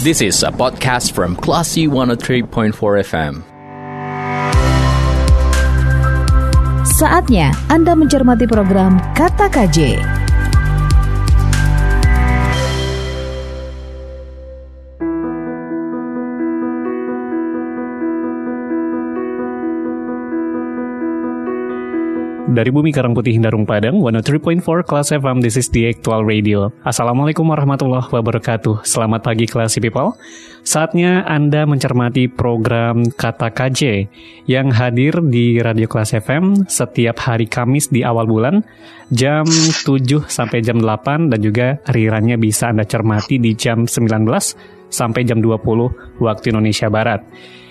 This is a podcast from Classy 103.4 FM. Saatnya Anda mencermati program Kata KJ. Dari Bumi Karang Putih Hindarung Padang, 103.4 Kelas FM, this is the actual radio. Assalamualaikum warahmatullahi wabarakatuh. Selamat pagi Classy People. Saatnya Anda mencermati program Kata KJ yang hadir di Radio Kelas FM setiap hari Kamis di awal bulan jam 7 sampai jam 8 dan juga rirannya bisa Anda cermati di jam 19 sampai jam 20 waktu Indonesia Barat.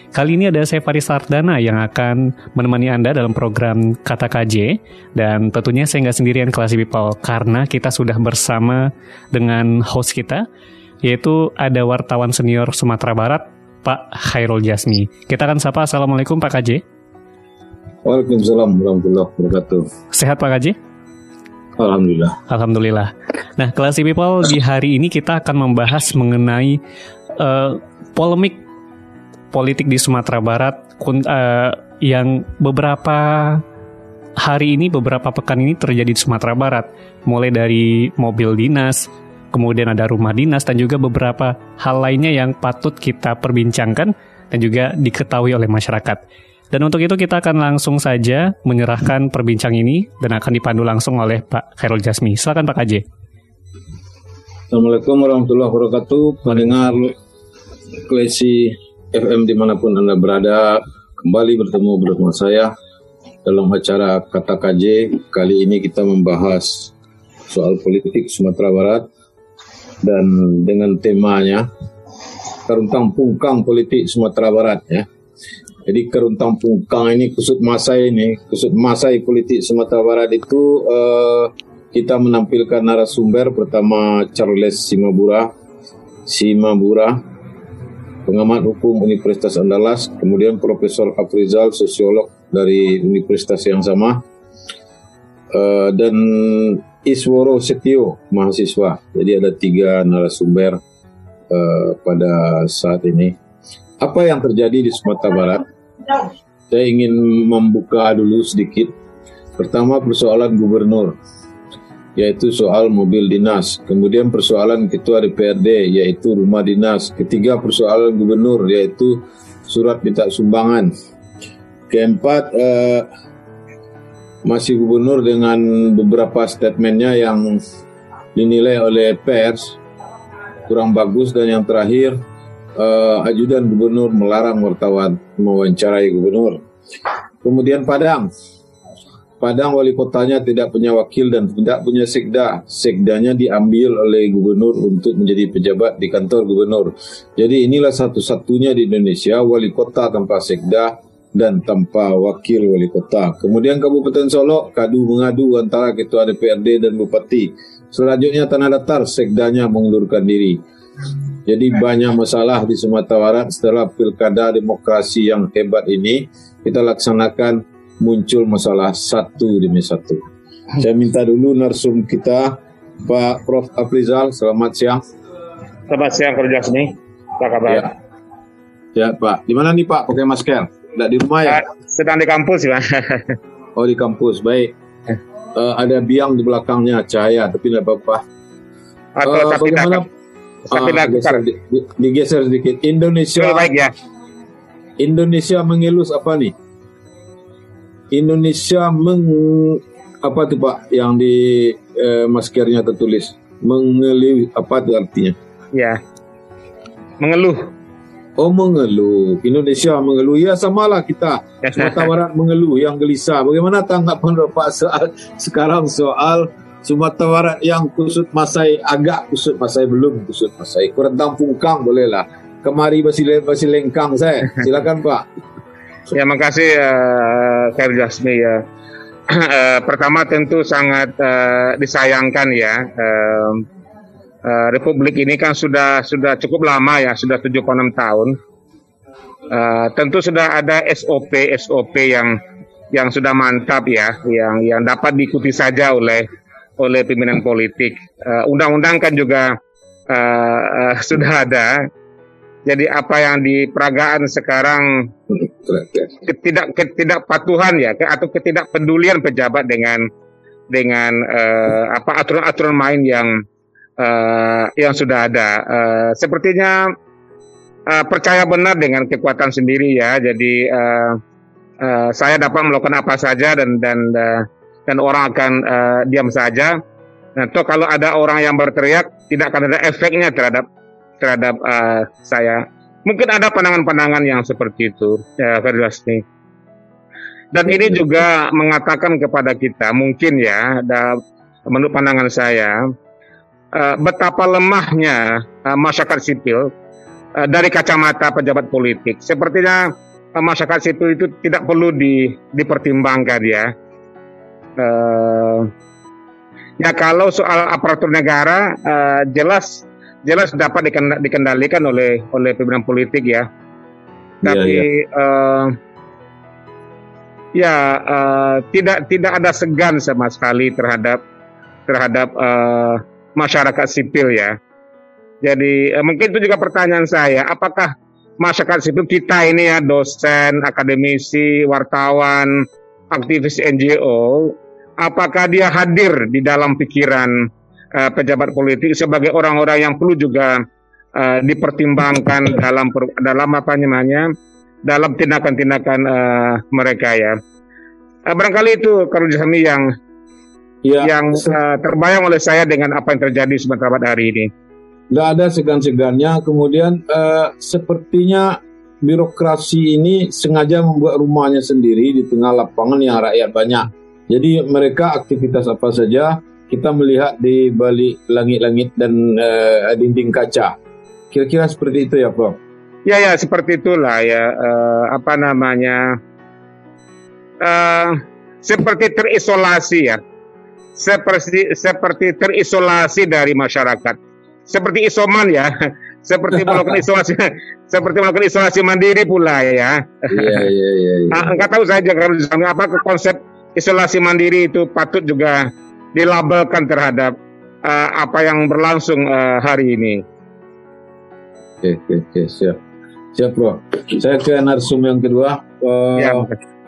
Kali ini ada saya Faris Sardana yang akan menemani Anda dalam program Kata KJ dan tentunya saya nggak sendirian kelas people karena kita sudah bersama dengan host kita yaitu ada wartawan senior Sumatera Barat Pak Khairul Jasmi. Kita akan sapa Assalamualaikum Pak KJ. Waalaikumsalam warahmatullahi wabarakatuh. Sehat Pak KJ? Alhamdulillah. Alhamdulillah. Nah, kelas people di hari ini kita akan membahas mengenai uh, polemik politik di Sumatera Barat uh, yang beberapa hari ini beberapa pekan ini terjadi di Sumatera Barat mulai dari mobil dinas kemudian ada rumah dinas dan juga beberapa hal lainnya yang patut kita perbincangkan dan juga diketahui oleh masyarakat. Dan untuk itu kita akan langsung saja menyerahkan perbincangan ini dan akan dipandu langsung oleh Pak Khairul Jasmi. Silakan Pak KJ. Assalamualaikum warahmatullahi wabarakatuh. Pendengar Klesi FM di mana pun Anda berada, kembali bertemu bersama saya dalam acara Kata KJ. Kali ini kita membahas soal politik Sumatera Barat dan dengan temanya keruntang pungkang politik Sumatera Barat ya. Jadi keruntang pungkang ini kusut masai ini, kusut masai politik Sumatera Barat itu uh, kita menampilkan narasumber pertama Charles Simabura, Simabura pengamat hukum Universitas Andalas, kemudian Profesor Afrizal, sosiolog dari universitas yang sama, uh, dan Isworo Setio, mahasiswa. Jadi ada tiga narasumber uh, pada saat ini. Apa yang terjadi di Sumatera Barat? Saya ingin membuka dulu sedikit. Pertama persoalan gubernur yaitu soal mobil dinas. Kemudian persoalan ketua DPRD yaitu rumah dinas. Ketiga persoalan gubernur yaitu surat minta sumbangan. Keempat eh, masih gubernur dengan beberapa statementnya yang dinilai oleh pers kurang bagus dan yang terakhir eh, ajudan gubernur melarang wartawan mewawancarai gubernur. Kemudian Padang Padang wali kotanya tidak punya wakil dan tidak punya sekda. Sekdanya diambil oleh gubernur untuk menjadi pejabat di kantor gubernur. Jadi inilah satu-satunya di Indonesia wali kota tanpa sekda dan tanpa wakil wali kota. Kemudian Kabupaten Solo kadu mengadu antara ketua DPRD dan bupati. Selanjutnya Tanah Datar sekdanya mengundurkan diri. Jadi banyak masalah di Sumatera Barat setelah pilkada demokrasi yang hebat ini kita laksanakan muncul masalah satu demi satu. Saya minta dulu narsum kita Pak Prof. Afrizal, selamat siang. Selamat siang kerja sini. Apa kabar? Ya. ya Pak, di mana nih Pak pakai masker? Tidak di rumah ya? Sedang di kampus ya. oh di kampus, baik. Uh, ada biang di belakangnya cahaya, tapi tidak apa-apa. Atau uh, bagaimana? Tapi uh, geser, di, digeser sedikit. Indonesia. baik ya. Indonesia mengelus apa nih? Indonesia meng apa tuh Pak yang di eh, maskernya tertulis mengeluh apa itu artinya? Ya. Mengeluh. Oh mengeluh. Indonesia mengeluh. Ya samalah kita. Sumatera Barat mengeluh yang gelisah. Bagaimana tanggapan Bapak soal sekarang soal Sumatera Barat yang kusut masai agak kusut masai belum kusut masai kurang pungkang bolehlah. Kemari masih masih lengkang saya. Silakan Pak. Ya, makasih uh, Khair Jasmi ya. uh, pertama tentu sangat uh, disayangkan ya. Uh, uh, Republik ini kan sudah sudah cukup lama ya, sudah 76 tahun. Uh, tentu sudah ada SOP SOP yang yang sudah mantap ya, yang yang dapat diikuti saja oleh oleh pimpinan politik. Undang-undang uh, kan juga uh, uh, sudah ada Jadi apa yang di peragaan sekarang ketidak ketidakpatuhan ya atau ketidakpedulian pejabat dengan dengan uh, apa aturan-aturan main yang uh, yang sudah ada. Uh, sepertinya uh, percaya benar dengan kekuatan sendiri ya. Jadi uh, uh, saya dapat melakukan apa saja dan dan uh, dan orang akan uh, diam saja. Nah, toh kalau ada orang yang berteriak, tidak akan ada efeknya terhadap terhadap uh, saya. Mungkin ada pandangan-pandangan yang seperti itu, ya, Ferdwasni. Dan ini juga mengatakan kepada kita, mungkin ya, ada, menurut pandangan saya, uh, betapa lemahnya uh, masyarakat sipil uh, dari kacamata pejabat politik. Sepertinya uh, masyarakat sipil itu tidak perlu di, dipertimbangkan ya. Uh, ya kalau soal aparatur negara uh, jelas jelas dapat dikendalikan oleh oleh pimpinan politik ya. Iya, Tapi ya, ya. Uh, ya uh, tidak tidak ada segan sama sekali terhadap terhadap uh, masyarakat sipil ya. Jadi uh, mungkin itu juga pertanyaan saya, apakah masyarakat sipil kita ini ya dosen, akademisi, wartawan, aktivis NGO, apakah dia hadir di dalam pikiran uh, pejabat politik sebagai orang-orang yang perlu juga uh, dipertimbangkan dalam dalam apa namanya dalam tindakan-tindakan uh, mereka ya. Uh, barangkali itu kerjasama yang ya, yang uh, terbayang oleh saya dengan apa yang terjadi Barat hari ini. Tidak ada segan-segannya. Kemudian uh, sepertinya birokrasi ini sengaja membuat rumahnya sendiri di tengah lapangan yang rakyat banyak. Jadi mereka aktivitas apa saja kita melihat di balik langit-langit dan uh, dinding kaca. Kira-kira seperti itu ya, Prof. Ya ya seperti itulah ya uh, apa namanya uh, seperti terisolasi ya seperti seperti terisolasi dari masyarakat seperti isoman ya seperti melakukan isolasi seperti melakukan isolasi mandiri pula ya iya iya iya, iya. Ah, enggak tahu saya juga apa konsep isolasi mandiri itu patut juga dilabelkan terhadap uh, apa yang berlangsung uh, hari ini oke oke oke siap siap bro saya ke narsum yang kedua uh, ya.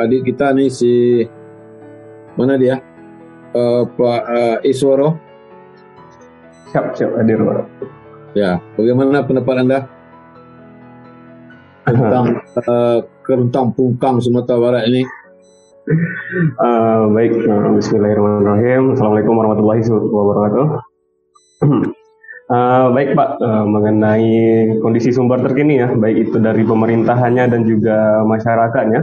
adik kita nih si mana dia uh, Pak uh, Isworo. Siap, siap hadir Pak. Ya, bagaimana pendapat Anda tentang uh, kerentang pungkang Sumatera Barat ini? Uh, baik, uh, Bismillahirrahmanirrahim. Assalamualaikum warahmatullahi wabarakatuh. uh, baik Pak, uh, mengenai kondisi sumber terkini ya, baik itu dari pemerintahannya dan juga masyarakatnya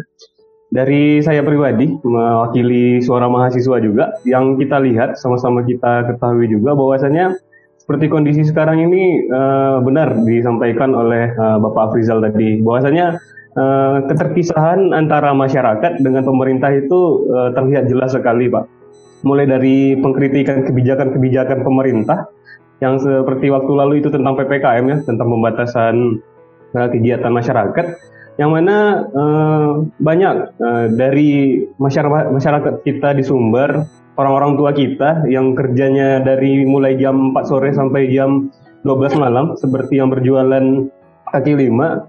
dari saya pribadi mewakili suara mahasiswa juga yang kita lihat sama-sama kita ketahui juga bahwasanya seperti kondisi sekarang ini uh, benar disampaikan oleh uh, Bapak Afrizal tadi bahwasanya uh, keterpisahan antara masyarakat dengan pemerintah itu uh, terlihat jelas sekali Pak. Mulai dari pengkritikan kebijakan-kebijakan pemerintah yang seperti waktu lalu itu tentang PPKM ya tentang pembatasan uh, kegiatan masyarakat yang mana banyak dari masyarakat masyarakat kita di Sumber orang-orang tua kita yang kerjanya dari mulai jam 4 sore sampai jam 12 malam seperti yang berjualan kaki lima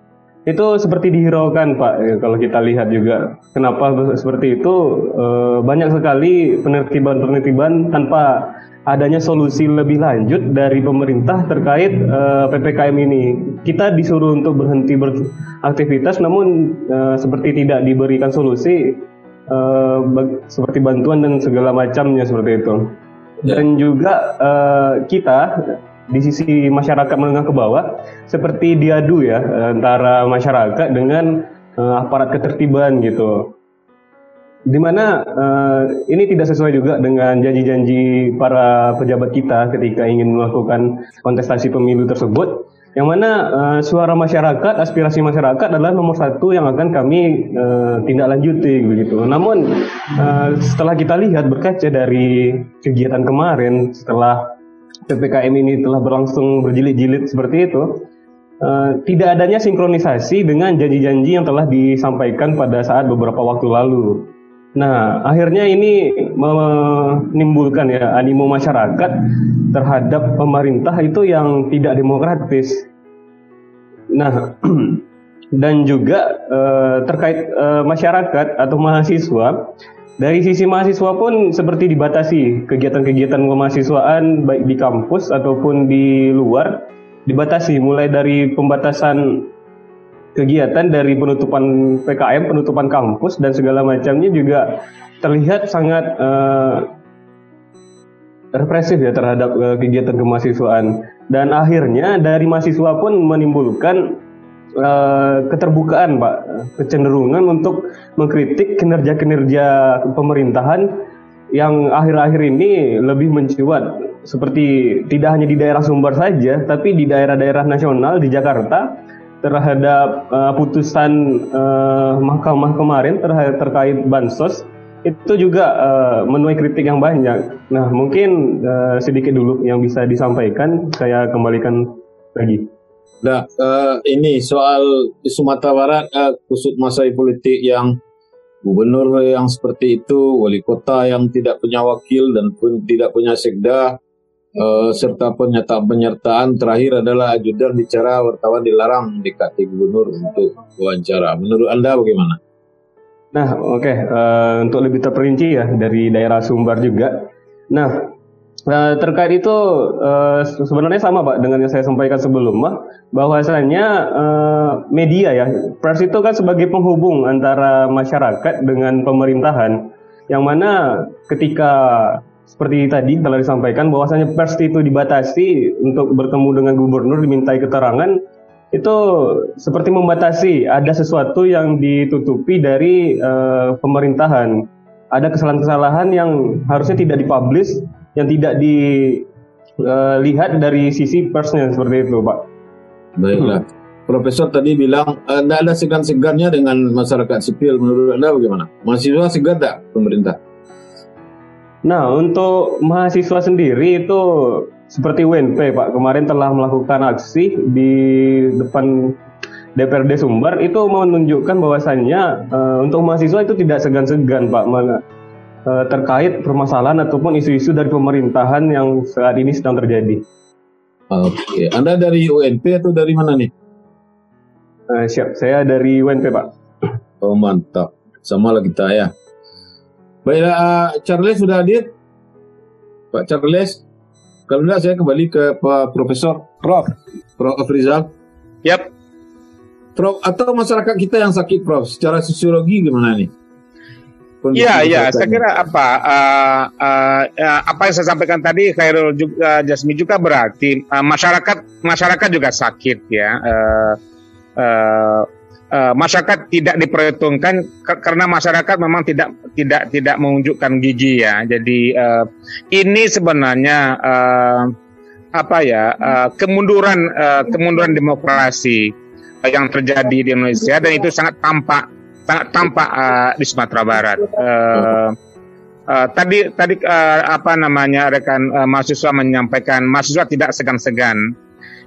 itu seperti dihiraukan Pak ya, kalau kita lihat juga kenapa seperti itu e, banyak sekali penertiban-penertiban tanpa adanya solusi lebih lanjut dari pemerintah terkait eh, ppkm ini. Kita disuruh untuk berhenti beraktivitas, namun seperti tidak diberikan solusi seperti bantuan dan segala macamnya seperti itu. Ya. Dan juga kita di sisi masyarakat menengah ke bawah seperti diadu ya antara masyarakat dengan uh, aparat ketertiban gitu di mana uh, ini tidak sesuai juga dengan janji-janji para pejabat kita ketika ingin melakukan kontestasi pemilu tersebut yang mana uh, suara masyarakat, aspirasi masyarakat adalah nomor satu yang akan kami uh, tindak lanjuti begitu. Namun uh, setelah kita lihat berkaca dari kegiatan kemarin setelah ppkm ini telah berlangsung berjilid-jilid seperti itu, uh, tidak adanya sinkronisasi dengan janji-janji yang telah disampaikan pada saat beberapa waktu lalu. Nah, akhirnya ini menimbulkan ya animo masyarakat terhadap pemerintah itu yang tidak demokratis. Nah, dan juga uh, terkait uh, masyarakat atau mahasiswa, dari sisi mahasiswa pun seperti dibatasi kegiatan-kegiatan kemahasiswaan baik di kampus ataupun di luar dibatasi mulai dari pembatasan kegiatan dari penutupan PKM, penutupan kampus dan segala macamnya juga terlihat sangat uh, represif ya terhadap uh, kegiatan kemahasiswaan. Dan akhirnya dari mahasiswa pun menimbulkan uh, keterbukaan Pak kecenderungan untuk mengkritik kinerja-kinerja pemerintahan yang akhir-akhir ini lebih mencuat seperti tidak hanya di daerah Sumbar saja tapi di daerah-daerah nasional di Jakarta terhadap uh, putusan uh, mahkamah kemarin terhadap terkait bansos itu juga uh, menuai kritik yang banyak. Nah, mungkin uh, sedikit dulu yang bisa disampaikan, saya kembalikan lagi. Nah, uh, ini soal Sumatera Barat uh, kusut masa politik yang gubernur yang seperti itu, wali kota yang tidak punya wakil dan pun tidak punya sekda, uh, serta pernyataan penyertaan terakhir adalah ajudan bicara wartawan dilarang dikati gubernur untuk wawancara. Menurut anda bagaimana? Nah, oke, okay. uh, untuk lebih terperinci ya dari daerah Sumbar juga. Nah, uh, terkait itu uh, sebenarnya sama Pak dengan yang saya sampaikan sebelumnya, bahwasanya uh, media ya, pers itu kan sebagai penghubung antara masyarakat dengan pemerintahan, yang mana ketika seperti tadi telah disampaikan bahwasanya pers itu dibatasi untuk bertemu dengan gubernur dimintai keterangan itu seperti membatasi ada sesuatu yang ditutupi dari uh, pemerintahan. Ada kesalahan-kesalahan yang harusnya tidak dipublish yang tidak dilihat uh, dari sisi persnya seperti itu pak. Baiklah. Hmm. Profesor tadi bilang tidak eh, ada segan-segannya dengan masyarakat sipil. Menurut anda bagaimana? Mahasiswa segan tak pemerintah? Nah, untuk mahasiswa sendiri itu seperti UNP Pak. Kemarin telah melakukan aksi di depan DPRD Sumbar itu menunjukkan bahwasannya uh, untuk mahasiswa itu tidak segan-segan Pak. Mana uh, terkait permasalahan ataupun isu-isu dari pemerintahan yang saat ini sedang terjadi. Oke, Anda dari UNP atau dari mana nih? Uh, siap, saya dari UNP Pak. Oh mantap, sama lah kita ya. Baiklah, uh, Charles sudah hadir? Pak Charles, kalau tidak saya kembali ke Pak Profesor Prof. Prof. Rizal. Yap. Prof, atau masyarakat kita yang sakit Prof, secara sosiologi gimana nih? Iya, iya. Saya kira apa uh, uh, uh, apa yang saya sampaikan tadi, Khairul juga, Jasmi juga berarti uh, masyarakat masyarakat juga sakit ya. Uh, uh, uh, masyarakat tidak diperhitungkan karena masyarakat memang tidak tidak tidak menunjukkan gigi ya. Jadi uh, ini sebenarnya uh, apa ya uh, kemunduran uh, kemunduran demokrasi yang terjadi di Indonesia dan itu sangat tampak tampak uh, di Sumatera Barat. Uh, Uh, tadi tadi uh, apa namanya rekan uh, mahasiswa menyampaikan mahasiswa tidak segan-segan.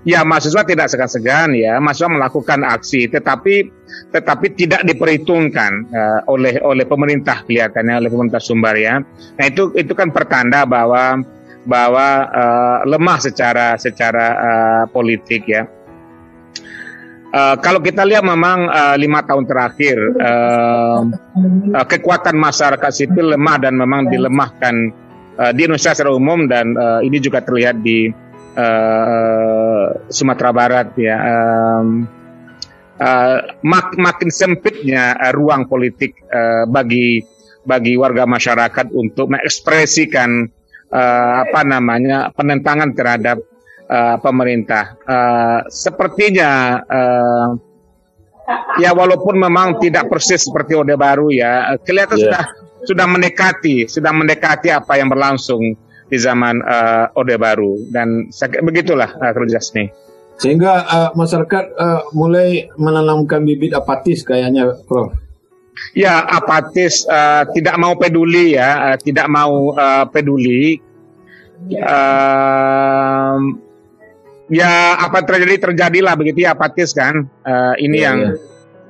Ya mahasiswa tidak segan-segan ya. Mahasiswa melakukan aksi tetapi tetapi tidak diperhitungkan uh, oleh oleh pemerintah kelihatannya oleh pemerintah Sumbar ya. Nah itu itu kan pertanda bahwa bahwa uh, lemah secara secara uh, politik ya Uh, kalau kita lihat memang uh, lima tahun terakhir uh, uh, kekuatan masyarakat sipil lemah dan memang dilemahkan uh, di Indonesia secara umum dan uh, ini juga terlihat di uh, Sumatera Barat ya. Um, uh, mak makin sempitnya uh, ruang politik uh, bagi bagi warga masyarakat untuk mengekspresikan uh, apa namanya penentangan terhadap uh, pemerintah. Uh, sepertinya uh, ya walaupun memang tidak persis seperti Orde Baru ya, kelihatan yeah. sudah sudah mendekati, sudah mendekati apa yang berlangsung di zaman uh, Orde Baru dan begitulah uh, Jasmi. Sehingga uh, masyarakat uh, mulai menanamkan bibit apatis kayaknya, Prof. Ya apatis, uh, tidak mau peduli ya, uh, tidak mau uh, peduli. Uh, ya apa terjadi terjadilah begitu ya apatis kan. Uh, ini ya, yang ya.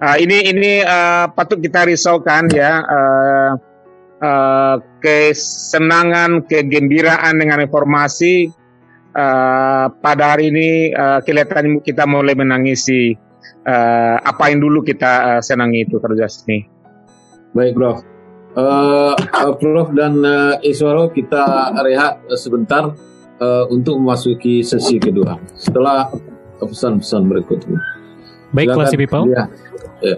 Uh, ini ini uh, patut kita risaukan ya. Uh, uh, kesenangan, kegembiraan dengan informasi uh, pada hari ini uh, kelihatan kita mulai menangisi uh, apa yang dulu kita uh, senangi itu terus nih. Baik, Prof. Uh, Prof dan uh, Iswaro kita rehat sebentar uh, untuk memasuki sesi kedua setelah pesan-pesan berikut ini. Baik, Classy People. Ya. Ya.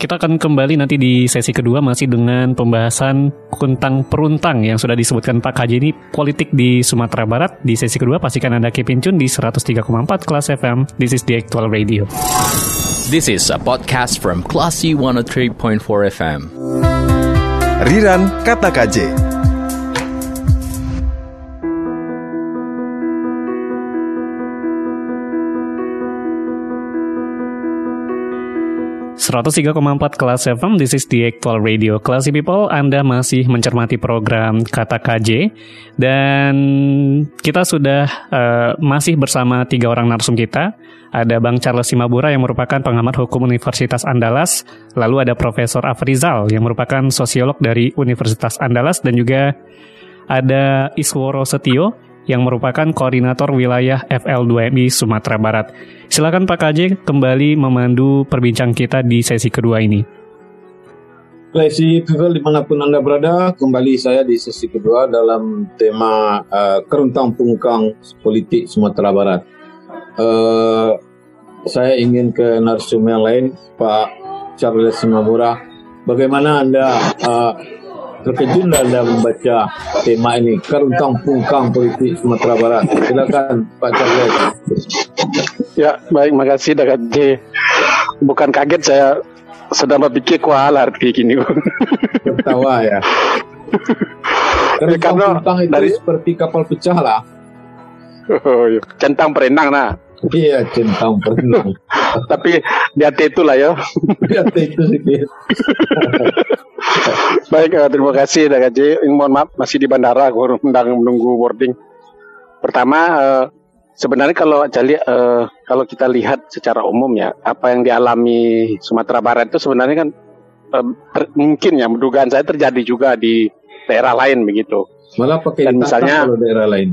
Kita akan kembali nanti di sesi kedua masih dengan pembahasan tentang peruntang yang sudah disebutkan Pak Kaji ini politik di Sumatera Barat. Di sesi kedua pastikan Anda keep tune di 103,4 kelas FM. This is the actual radio. This is a podcast from Classy 103.4 FM. Riran Kata KJ. 103,4 kelas FM, this is the actual radio. Classy people, Anda masih mencermati program Kata KJ dan kita sudah uh, masih bersama tiga orang narsum kita. Ada Bang Charles Simabura yang merupakan pengamat hukum Universitas Andalas, lalu ada Profesor Afrizal yang merupakan sosiolog dari Universitas Andalas dan juga ada Isworo Setio yang merupakan koordinator wilayah FL2MI Sumatera Barat. Silakan Pak KJ kembali memandu perbincang kita di sesi kedua ini. Sesi kedua di mana pun Anda berada, kembali saya di sesi kedua dalam tema uh, keruntang pungkang politik Sumatera Barat. Uh, saya ingin ke narsum yang lain, Pak Charles Simabura. Bagaimana Anda uh, terkejut Anda membaca tema ini keruntang pungkang politik Sumatera Barat. Silakan Pak Charles. Ya, baik, makasih Dak Bukan kaget saya sedang berpikir kuala arti gini. Tertawa ya. Keruntang pungkang itu dari... seperti kapal pecah lah. Oh, iya. centang perenang nah. Iya, centang perenang. Tapi di hati itulah ya. di hati itu sih. Baik, terima kasih Dak Haji. Mohon maaf masih di bandara, aku sedang menunggu boarding. Pertama, uh, sebenarnya kalau jadi uh, kalau kita lihat secara umum ya, apa yang dialami Sumatera Barat itu sebenarnya kan uh, ter, mungkin ya, dugaan saya terjadi juga di daerah lain begitu. Malah pakai Dan misalnya kalau daerah lain.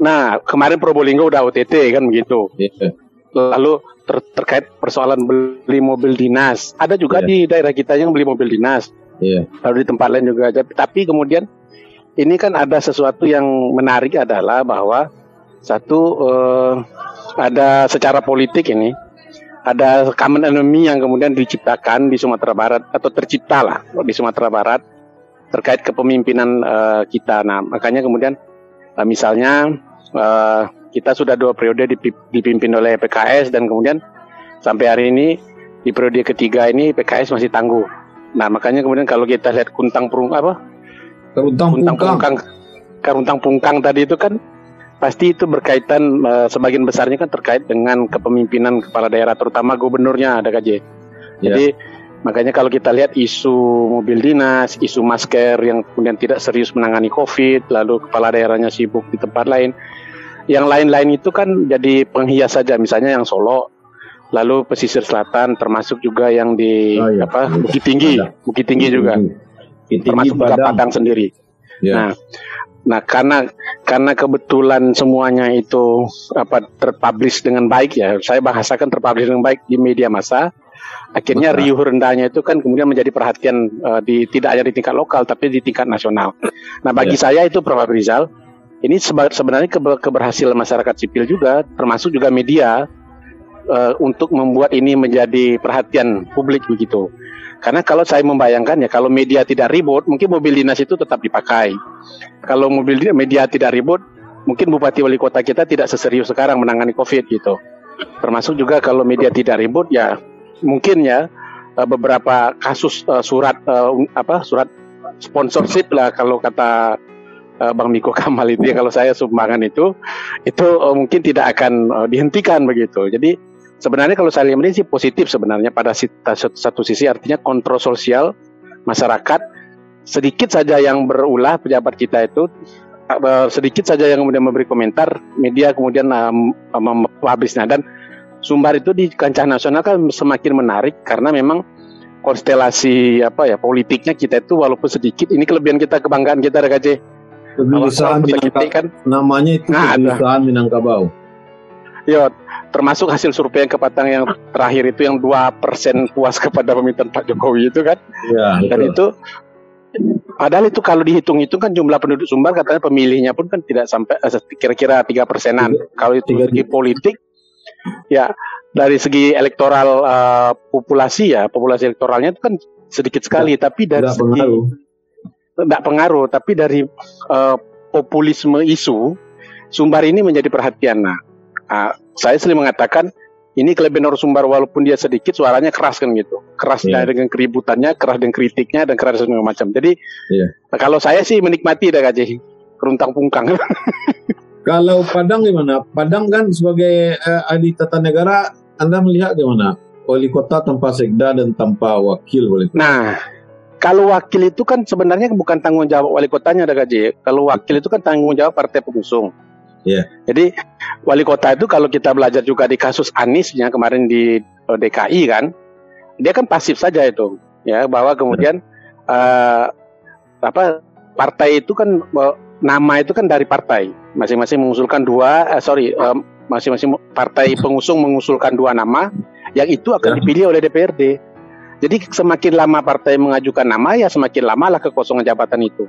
Nah, kemarin Probolinggo udah OTT kan begitu. Yeah. Lalu ter terkait persoalan beli mobil dinas, ada juga yeah. di daerah kita yang beli mobil dinas. Yeah. Lalu di tempat lain juga. Tapi kemudian ini kan ada sesuatu yang menarik adalah bahwa satu uh, ada secara politik ini ada common enemy yang kemudian diciptakan di Sumatera Barat atau tercipta lah di Sumatera Barat terkait kepemimpinan uh, kita. Nah makanya kemudian uh, misalnya uh, kita sudah dua periode dipimpin oleh PKS dan kemudian sampai hari ini di periode ketiga ini PKS masih tangguh Nah makanya kemudian kalau kita lihat kuntang perung apa? Kuntang, kuntang pungkang. Kuntang pungkang tadi itu kan pasti itu berkaitan uh, sebagian besarnya kan terkait dengan kepemimpinan kepala daerah terutama gubernurnya ada KJ. Yeah. Jadi makanya kalau kita lihat isu mobil dinas, isu masker yang kemudian tidak serius menangani COVID, lalu kepala daerahnya sibuk di tempat lain. Yang lain-lain itu kan jadi penghias saja, misalnya yang Solo lalu pesisir selatan termasuk juga yang di oh, iya. apa Bukit Tinggi, Bukit Tinggi juga. Bukit Tinggi, termasuk juga Padang sendiri. Yeah. Nah, nah karena karena kebetulan semuanya itu apa terpublish dengan baik ya, saya bahasakan terpublish dengan baik di media massa. Akhirnya riuh rendahnya itu kan kemudian menjadi perhatian uh, di tidak hanya di tingkat lokal tapi di tingkat nasional. Nah, bagi yeah. saya itu Prof. Rizal, ini sebenarnya keberhasilan masyarakat sipil juga termasuk juga media uh, untuk membuat ini menjadi perhatian publik begitu. Karena kalau saya membayangkan ya kalau media tidak ribut, mungkin mobil dinas itu tetap dipakai. Kalau mobil media tidak ribut, mungkin bupati wali kota kita tidak seserius sekarang menangani COVID gitu. Termasuk juga kalau media tidak ribut ya mungkin ya eh, beberapa kasus uh, surat uh, apa surat sponsorship lah kalau kata uh, Bang Miko Kamal itu ya kalau saya sumbangan itu itu uh, mungkin tidak akan uh, dihentikan begitu. Jadi sebenarnya kalau saya lihat ini sih positif sebenarnya pada satu sisi artinya kontrol sosial masyarakat. Sedikit saja yang berulah pejabat kita itu sedikit saja yang kemudian memberi komentar media kemudian um, mempublishnya dan sumber itu di kancah nasional kan semakin menarik karena memang konstelasi apa ya politiknya kita itu walaupun sedikit ini kelebihan kita kebanggaan kita RKJ Kegelisahan Minangkabau kan namanya itu nah, kegelisahan Minangkabau. Yo, termasuk hasil survei yang kepatang yang terakhir itu yang dua persen puas kepada pemerintahan Pak Jokowi itu kan. Ya, Dan itu Padahal itu kalau dihitung itu kan jumlah penduduk Sumbar katanya pemilihnya pun kan tidak sampai eh, kira-kira tiga persenan. Kalau itu dari politik, ya dari segi elektoral uh, populasi ya populasi elektoralnya itu kan sedikit sekali. Tidak, tapi dari segi pengaruh. Tidak pengaruh, tapi dari uh, populisme isu Sumbar ini menjadi perhatian. Nah, uh, saya sering mengatakan ini kelebihan narasumber walaupun dia sedikit suaranya keras kan gitu. Keras yeah. dengan keributannya keras dengan kritiknya dan keras dengan macam. Jadi yeah. nah, kalau saya sih menikmati dah gaji keruntang pungkang. Kalau Padang gimana? Padang kan sebagai uh, ahli tata negara Anda melihat gimana? Wali kota tanpa sekda dan tanpa wakil boleh? Nah kalau wakil itu kan sebenarnya bukan tanggung jawab wali kotanya ada gaji. Kalau wakil itu kan tanggung jawab partai pengusung. Yeah. Jadi wali kota itu kalau kita belajar juga di kasus Aniesnya kemarin di eh, DKI kan, dia kan pasif saja itu, ya bahwa kemudian uh, apa partai itu kan nama itu kan dari partai, masing-masing mengusulkan dua, uh, sorry, masing-masing uh, partai pengusung mengusulkan dua nama, yang itu akan yeah. dipilih oleh DPRD. Jadi semakin lama partai mengajukan nama ya semakin lama lah kekosongan jabatan itu.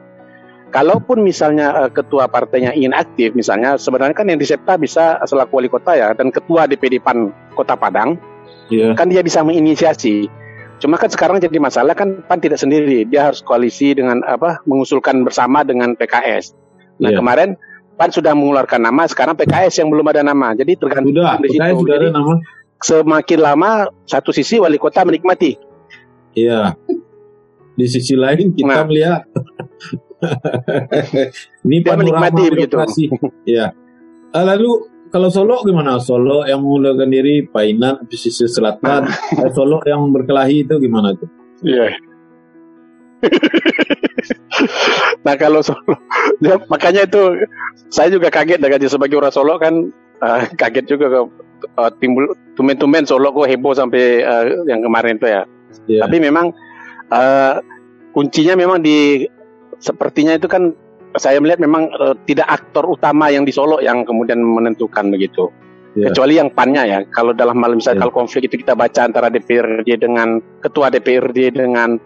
Kalaupun misalnya uh, ketua partainya ingin aktif, misalnya sebenarnya kan yang disepta bisa selaku wali kota ya dan ketua DPD PAN Kota Padang, yeah. kan dia bisa menginisiasi. Cuma kan sekarang jadi masalah kan PAN tidak sendiri, dia harus koalisi dengan apa mengusulkan bersama dengan PKS. Nah yeah. kemarin PAN sudah mengeluarkan nama, sekarang PKS yang belum ada nama, jadi tergantung sudah, di situ. Sudah ada nama. Semakin lama satu sisi wali kota menikmati. Iya. Di sisi lain kita nah, melihat Ini dia menikmati begitu. ya. Lalu kalau Solo gimana? Solo yang mengundurkan diri, Painan, pesisir selatan, eh, Solo yang berkelahi itu gimana tuh? Iya. nah kalau Solo, ya, makanya itu saya juga kaget dengan sebagai orang Solo kan uh, kaget juga ke uh, timbul tumen-tumen Solo kok heboh sampai uh, yang kemarin itu ya. Yeah. Tapi memang uh, kuncinya memang di sepertinya itu kan saya melihat memang uh, tidak aktor utama yang di Solo yang kemudian menentukan begitu. Yeah. Kecuali yang pannya ya. Kalau dalam malam misalnya yeah. kalau konflik itu kita baca antara DPRD dengan ketua DPRD dengan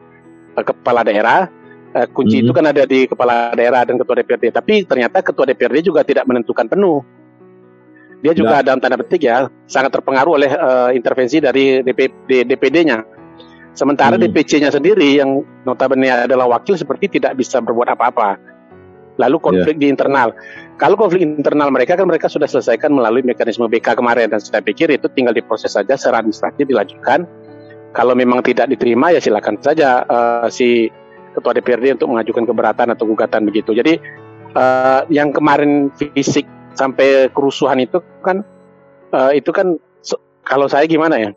uh, kepala daerah, uh, kunci mm -hmm. itu kan ada di kepala daerah dan ketua DPRD. Tapi ternyata ketua DPRD juga tidak menentukan penuh. Dia juga yeah. dalam tanda petik ya sangat terpengaruh oleh uh, intervensi dari DPD, DPD-nya. Sementara hmm. DPC-nya sendiri yang notabene adalah wakil seperti tidak bisa berbuat apa-apa. Lalu konflik yeah. di internal. Kalau konflik internal mereka kan mereka sudah selesaikan melalui mekanisme BK kemarin dan saya pikir itu tinggal diproses saja secara administratif dilanjutkan. Kalau memang tidak diterima ya silakan saja uh, si ketua DPRD untuk mengajukan keberatan atau gugatan begitu. Jadi uh, yang kemarin fisik sampai kerusuhan itu kan uh, itu kan kalau saya gimana ya?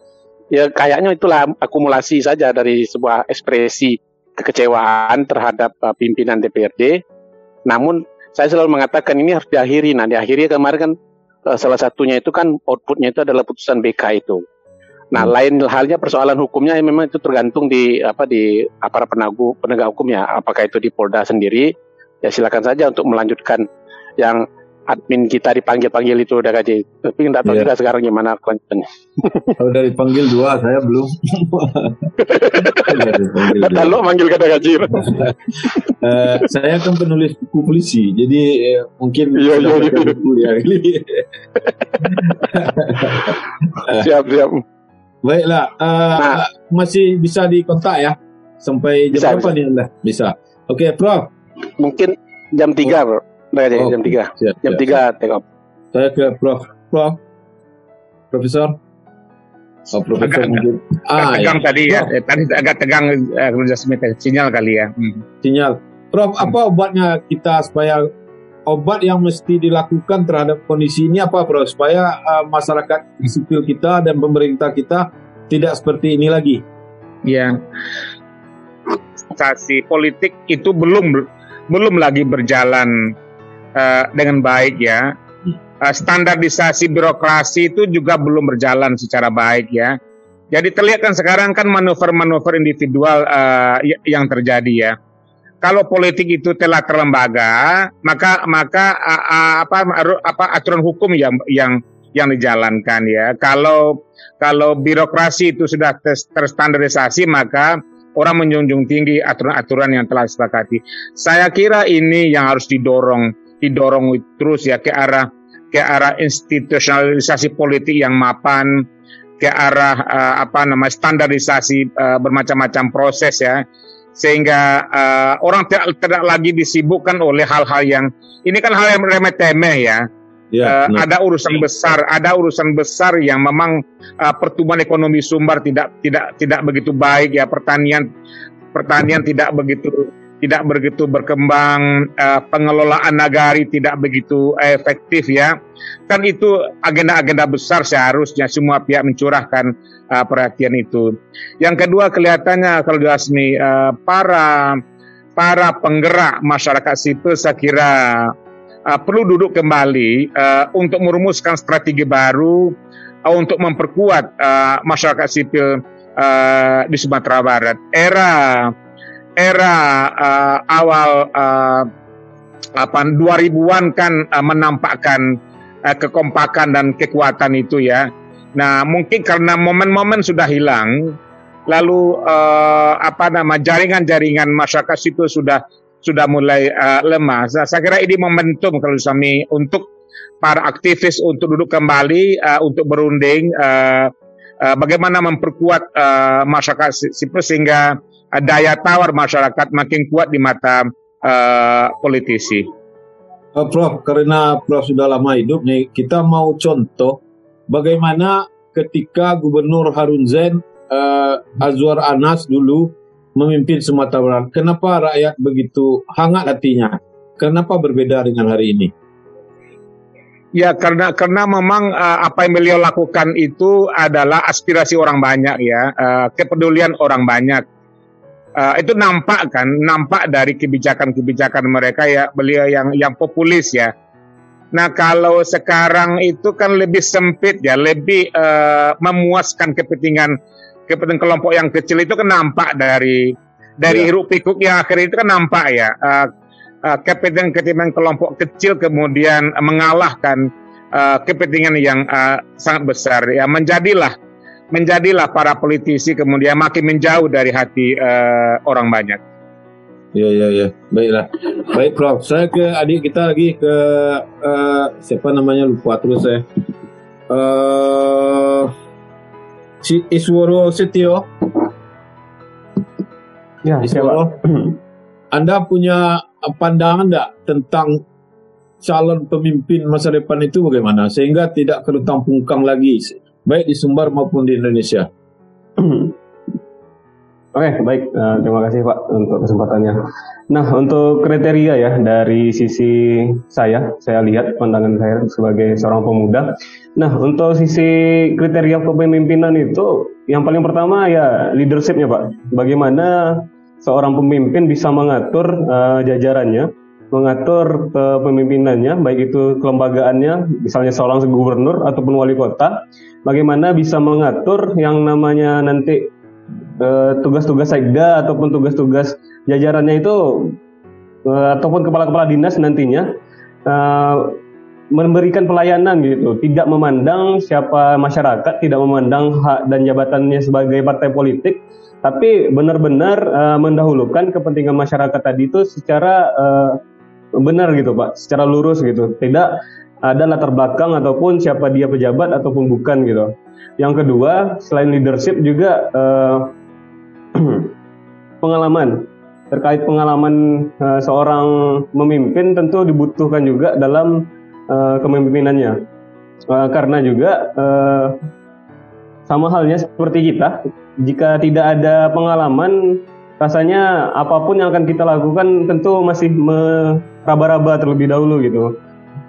Ya kayaknya itulah akumulasi saja dari sebuah ekspresi kekecewaan terhadap uh, pimpinan DPRD. Namun saya selalu mengatakan ini harus diakhiri. Nah, diakhiri kemarin kan uh, salah satunya itu kan outputnya itu adalah putusan BK itu. Nah, hmm. lain halnya persoalan hukumnya yang memang itu tergantung di apa di aparat penagu penegak hukumnya. Apakah itu di Polda sendiri? Ya silakan saja untuk melanjutkan yang admin kita dipanggil-panggil itu udah gaji. Tapi nggak tahu yeah. juga sekarang gimana kelanjutannya. Kalau dari panggil dua, saya belum. Kalau manggil kata gaji. uh, saya kan penulis buku polisi, jadi uh, mungkin iya, iya, iya. buku ya. siap siap. Baiklah, uh, nah. masih bisa dikontak ya sampai jam berapa nih anda? Bisa. Oke, okay, Prof. Mungkin jam tiga, oh. Nah, oh, jam 3. Siap, jam siap, 3 take off. Saya ke Prof. Prof. Profesor. Oh, Profesor agak, mungkin. Ah, tegang ya. tadi ya. Prof. Tadi agak tegang uh, kerja Smith sinyal kali ya. Hmm. Sinyal. Prof, hmm. apa obatnya kita supaya obat yang mesti dilakukan terhadap kondisi ini apa Prof supaya uh, masyarakat sipil kita dan pemerintah kita tidak seperti ini lagi? Ya. Stasi politik itu belum belum lagi berjalan uh, dengan baik ya. Uh, standarisasi birokrasi itu juga belum berjalan secara baik ya. Jadi terlihat kan sekarang kan manuver-manuver individual uh, yang terjadi ya. kalau politik itu telah terlembaga, maka maka uh, uh, apa apa aturan hukum yang yang yang dijalankan ya. Kalau kalau birokrasi itu sudah terstandarisasi maka orang menjunjung tinggi aturan-aturan yang telah disepakati. Saya kira ini yang harus didorong, didorong terus ya ke arah ke arah institusionalisasi politik yang mapan, ke arah uh, apa namanya standarisasi uh, bermacam-macam proses ya. Sehingga uh, orang tidak, tidak lagi disibukkan oleh hal-hal yang ini kan hal yang remeh temeh ya Ya, uh, ada urusan besar, ada urusan besar yang memang uh, pertumbuhan ekonomi Sumbar tidak tidak tidak begitu baik ya. Pertanian pertanian tidak begitu tidak begitu berkembang, uh, pengelolaan nagari tidak begitu efektif ya. Kan itu agenda-agenda besar seharusnya semua pihak mencurahkan uh, perhatian itu. Yang kedua kelihatannya kalau Jasmi uh, para para penggerak masyarakat sipil saya kira uh, perlu duduk kembali uh, untuk merumuskan strategi baru uh, untuk memperkuat uh, masyarakat sipil uh, di Sumatera Barat. Era era uh, awal uh, apa 2000-an kan uh, menampakkan uh, kekompakan dan kekuatan itu ya. Nah, mungkin karena momen-momen sudah hilang, lalu uh, apa nama jaringan-jaringan masyarakat sipil sudah sudah mulai uh, lemah. Saya, saya kira ini momentum kalau kami untuk para aktivis untuk duduk kembali uh, untuk berunding uh, uh, bagaimana memperkuat uh, masyarakat sipil sehingga daya tawar masyarakat makin kuat di mata uh, politisi. Uh, Prof, karena Prof sudah lama hidup nih, kita mau contoh bagaimana ketika Gubernur Harun Zain uh, Azwar Anas dulu memimpin Sumatera Barat. Kenapa rakyat begitu hangat hatinya? Kenapa berbeda dengan hari ini? Ya karena karena memang uh, apa yang beliau lakukan itu adalah aspirasi orang banyak ya, uh, kepedulian orang banyak. Uh, itu nampak kan, nampak dari kebijakan-kebijakan mereka ya beliau yang yang populis ya. Nah kalau sekarang itu kan lebih sempit ya, lebih uh, memuaskan kepentingan kepentingan kelompok yang kecil itu kan nampak dari dari ya. hiruk pikuk yang akhirnya itu kan nampak ya uh, uh, kepentingan kepentingan kelompok kecil kemudian mengalahkan uh, kepentingan yang uh, sangat besar ya menjadilah menjadilah para politisi kemudian makin menjauh dari hati uh, orang banyak. Ya ya ya baiklah baik Prof saya ke adik kita lagi ke uh, siapa namanya lupa terus saya. Uh, si Isworo Setio. Ya, Isworo. Anda punya pandangan enggak tentang calon pemimpin masa depan itu bagaimana sehingga tidak kerutang pungkang lagi baik di Sumbar maupun di Indonesia. Oke, baik. Uh, terima kasih Pak untuk kesempatannya. Nah, untuk kriteria ya dari sisi saya, saya lihat pandangan saya sebagai seorang pemuda. Nah, untuk sisi kriteria kepemimpinan itu, yang paling pertama ya leadershipnya Pak. Bagaimana seorang pemimpin bisa mengatur uh, jajarannya, mengatur kepemimpinannya, baik itu kelembagaannya, misalnya seorang gubernur ataupun wali kota, bagaimana bisa mengatur yang namanya nanti Eh, tugas-tugas sekda ataupun tugas-tugas jajarannya itu uh, ataupun kepala-kepala dinas nantinya memberikan pelayanan gitu, tidak memandang siapa masyarakat, tidak memandang hak dan jabatannya sebagai partai politik, tapi benar-benar mendahulukan kepentingan masyarakat tadi itu secara benar gitu Pak, secara lurus gitu, tidak ada latar belakang ataupun siapa dia pejabat ataupun bukan gitu. Yang kedua, selain leadership juga uh, pengalaman. Terkait pengalaman uh, seorang memimpin tentu dibutuhkan juga dalam uh, kepemimpinannya uh, karena juga uh, sama halnya seperti kita jika tidak ada pengalaman rasanya apa pun yang akan kita lakukan tentu masih meraba-raba terlebih dahulu gitu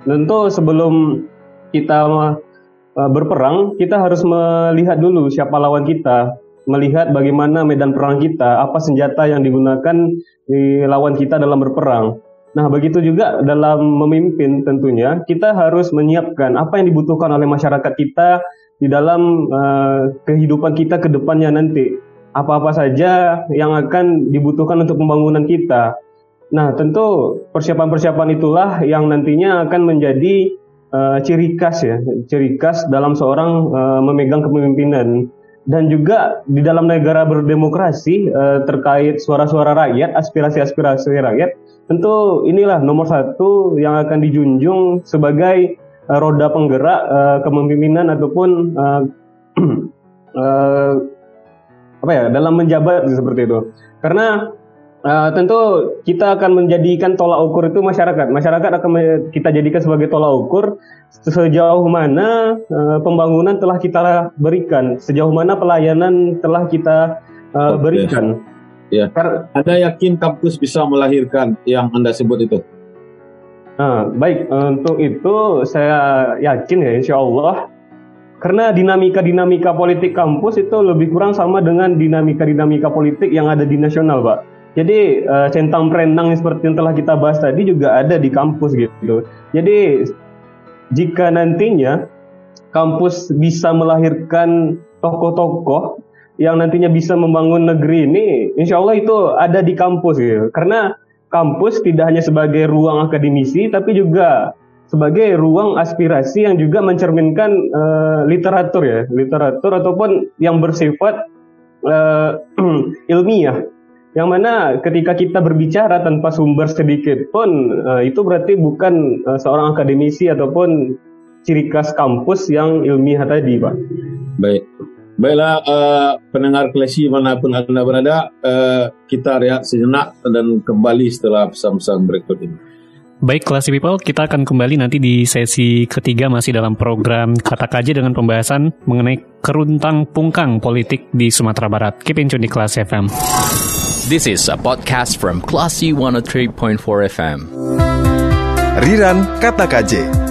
tentu sebelum kita uh, berperang kita harus melihat dulu siapa lawan kita melihat bagaimana medan perang kita, apa senjata yang digunakan di lawan kita dalam berperang. Nah, begitu juga dalam memimpin tentunya kita harus menyiapkan apa yang dibutuhkan oleh masyarakat kita di dalam uh, kehidupan kita ke depannya nanti. Apa-apa saja yang akan dibutuhkan untuk pembangunan kita. Nah, tentu persiapan-persiapan itulah yang nantinya akan menjadi uh, ciri khas ya, ciri khas dalam seorang uh, memegang kepemimpinan dan juga di dalam negara berdemokrasi uh, terkait suara-suara rakyat, aspirasi-aspirasi rakyat, tentu inilah nomor satu yang akan dijunjung sebagai uh, roda penggerak uh, kepemimpinan ataupun uh, uh, apa ya dalam menjabat seperti itu. Karena Uh, tentu kita akan menjadikan tolak ukur itu masyarakat. Masyarakat akan kita jadikan sebagai tolak ukur sejauh mana uh, pembangunan telah kita berikan, sejauh mana pelayanan telah kita uh, berikan. Ya. Anda yakin kampus bisa melahirkan yang Anda sebut itu? Nah, baik untuk itu saya yakin ya Insya Allah karena dinamika-dinamika politik kampus itu lebih kurang sama dengan dinamika-dinamika politik yang ada di nasional, Pak. Jadi uh, centang perenang seperti yang telah kita bahas tadi juga ada di kampus gitu. Jadi jika nantinya kampus bisa melahirkan tokoh-tokoh yang nantinya bisa membangun negeri ini, insya Allah itu ada di kampus gitu. Karena kampus tidak hanya sebagai ruang akademisi, tapi juga sebagai ruang aspirasi yang juga mencerminkan uh, literatur ya, literatur ataupun yang bersifat uh, ilmiah yang mana ketika kita berbicara tanpa sumber sedikit pun uh, itu berarti bukan uh, seorang akademisi ataupun ciri khas kampus yang ilmiah tadi, Pak. Baik. Baiklah uh, pendengar klasi mana pun Anda berada, uh, kita rehat sejenak dan kembali setelah pesan-pesan berikut ini. Baik, Classy People, kita akan kembali nanti di sesi ketiga masih dalam program Kata Kaji dengan pembahasan mengenai keruntang pungkang politik di Sumatera Barat. Keep in tune di Kelas FM. This is a podcast from Classy 103.4 FM. Riran Kata KJ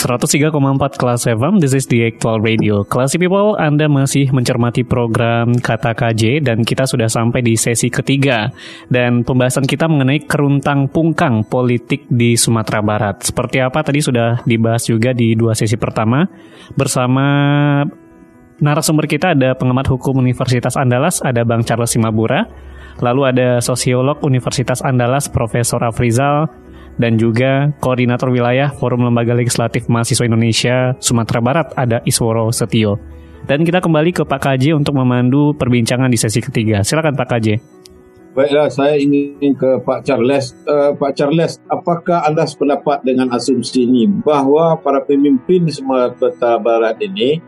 103,4 Kelas FM, this is the actual radio. Classy people, Anda masih mencermati program Kata KJ dan kita sudah sampai di sesi ketiga. Dan pembahasan kita mengenai keruntang pungkang politik di Sumatera Barat. Seperti apa tadi sudah dibahas juga di dua sesi pertama bersama narasumber kita ada pengamat hukum Universitas Andalas, ada Bang Charles Simabura. Lalu ada sosiolog Universitas Andalas, Profesor Afrizal, dan juga Koordinator Wilayah Forum Lembaga Legislatif Mahasiswa Indonesia Sumatera Barat ada Isworo Setio. Dan kita kembali ke Pak KJ untuk memandu perbincangan di sesi ketiga. Silakan Pak KJ. Baiklah, saya ingin ke Pak Charles. Uh, Pak Charles, apakah Anda sependapat dengan asumsi ini bahwa para pemimpin Sumatera Barat ini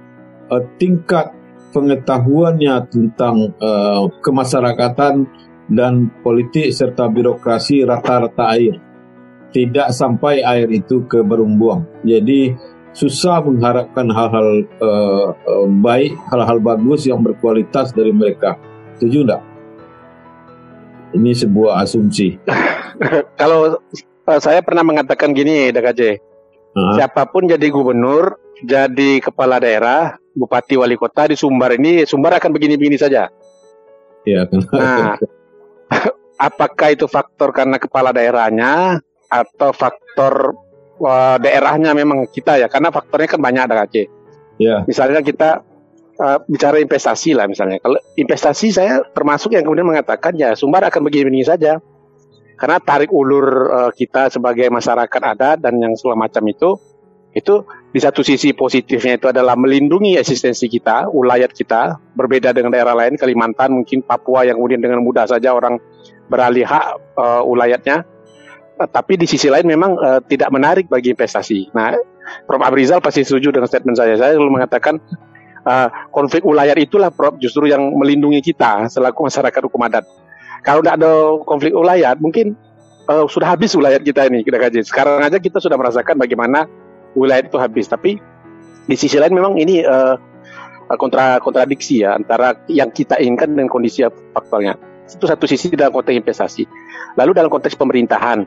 uh, tingkat pengetahuannya tentang uh, kemasyarakatan dan politik serta birokrasi rata-rata air? Tidak sampai air itu ke berumbuang. Jadi susah mengharapkan hal-hal uh, uh, baik, hal-hal bagus yang berkualitas dari mereka. Setuju enggak? Ini sebuah asumsi. Kalau uh, saya pernah mengatakan gini, DKJ. Uh-huh. Siapa pun jadi gubernur, jadi kepala daerah, bupati wali kota di Sumbar ini, Sumbar akan begini-begini saja. Ya, Nah, apakah itu faktor karena kepala daerahnya atau faktor uh, daerahnya memang kita ya karena faktornya kan banyak ada Aceh. Yeah. Misalnya kita uh, bicara investasi lah misalnya. Kalau investasi saya termasuk yang kemudian mengatakan ya Sumbar akan begini-begini saja. Karena tarik ulur uh, kita sebagai masyarakat adat dan yang segala macam itu itu di satu sisi positifnya itu adalah melindungi eksistensi kita, ulayat kita, berbeda dengan daerah lain, Kalimantan, mungkin Papua yang kemudian dengan mudah saja orang beralih hak uh, ulayatnya. Tapi di sisi lain memang uh, tidak menarik bagi investasi. Nah, Prof. Abrizal pasti setuju dengan statement saya. Saya selalu mengatakan uh, konflik ulayar itulah Prof justru yang melindungi kita selaku masyarakat hukum adat. Kalau tidak ada konflik ulayar, mungkin uh, sudah habis ulayar kita ini kita kaji. Sekarang aja kita sudah merasakan bagaimana ulayar itu habis. Tapi di sisi lain memang ini uh, kontra kontradiksi ya antara yang kita inginkan dengan kondisi faktornya. Itu satu sisi dalam konteks investasi. Lalu dalam konteks pemerintahan,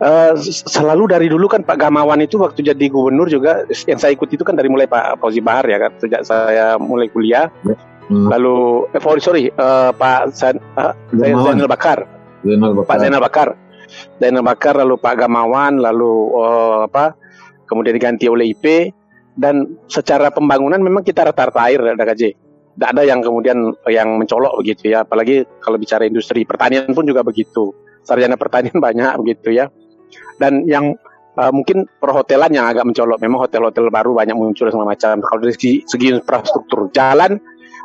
Uh, selalu dari dulu kan Pak Gamawan itu waktu jadi gubernur juga yang saya ikuti itu kan dari mulai Pak Fauzi Bahar ya kan sejak saya mulai kuliah. Hmm. Lalu eh, sorry, sorry uh, Pak San, uh, Zainal Bakar. Zainal Bakar. Pak Zainal Bakar. Zainal Bakar lalu Pak Gamawan lalu uh, apa kemudian diganti oleh IP dan secara pembangunan memang kita rata-rata air ada KJ. Tidak ada yang kemudian yang mencolok begitu ya. Apalagi kalau bicara industri pertanian pun juga begitu. Sarjana pertanian banyak begitu ya. Dan yang uh, mungkin perhotelan yang agak mencolok. Memang hotel-hotel baru banyak muncul segala macam. Kalau dari segi, segi infrastruktur jalan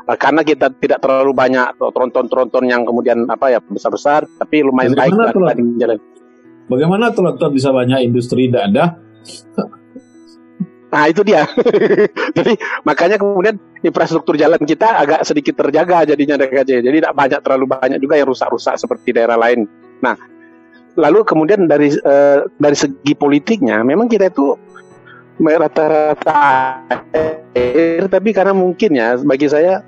uh, karena kita tidak terlalu banyak tronton-tronton yang kemudian apa ya besar-besar, tapi lumayan Bagaimana baik jalan. Bagaimana tronton bisa banyak industri tidak ada? Nah itu dia. Jadi makanya kemudian infrastruktur jalan kita agak sedikit terjaga jadinya DKJ. Jadi tidak banyak terlalu banyak juga yang rusak-rusak seperti daerah lain. Nah lalu kemudian dari uh, dari segi politiknya memang kita itu rata-rata air tapi karena mungkin ya bagi saya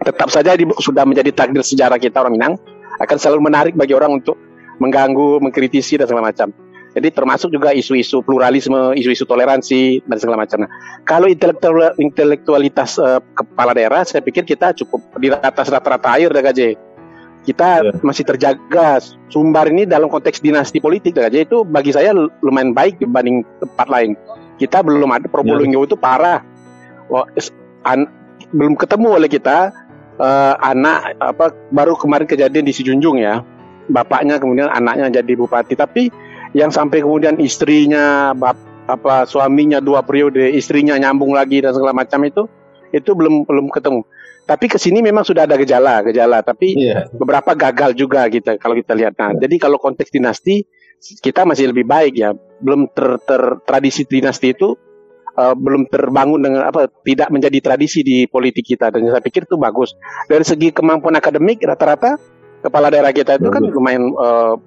tetap saja di, sudah menjadi takdir sejarah kita orang Minang akan selalu menarik bagi orang untuk mengganggu, mengkritisi dan segala macam. Jadi termasuk juga isu-isu pluralisme, isu-isu toleransi dan segala macam. Nah, kalau intelektual, intelektualitas uh, kepala daerah, saya pikir kita cukup di atas rata-rata air, DKJ. Kita yeah. masih terjaga. Sumbar ini dalam konteks dinasti politik, DKJ itu bagi saya lumayan baik dibanding tempat lain. Kita belum ada Probolinggo yeah. itu parah. Oh, an, belum ketemu oleh kita uh, anak apa baru kemarin kejadian di Sijunjung ya. Bapaknya kemudian anaknya jadi bupati, tapi yang sampai kemudian istrinya bap, apa suaminya dua periode istrinya nyambung lagi dan segala macam itu itu belum belum ketemu tapi ke sini memang sudah ada gejala gejala tapi yeah. beberapa gagal juga gitu kalau kita lihat nah yeah. jadi kalau konteks dinasti kita masih lebih baik ya belum ter, ter tradisi dinasti itu uh, belum terbangun dengan apa tidak menjadi tradisi di politik kita dan saya pikir itu bagus dari segi kemampuan akademik rata-rata kepala daerah kita itu kan lumayan uh,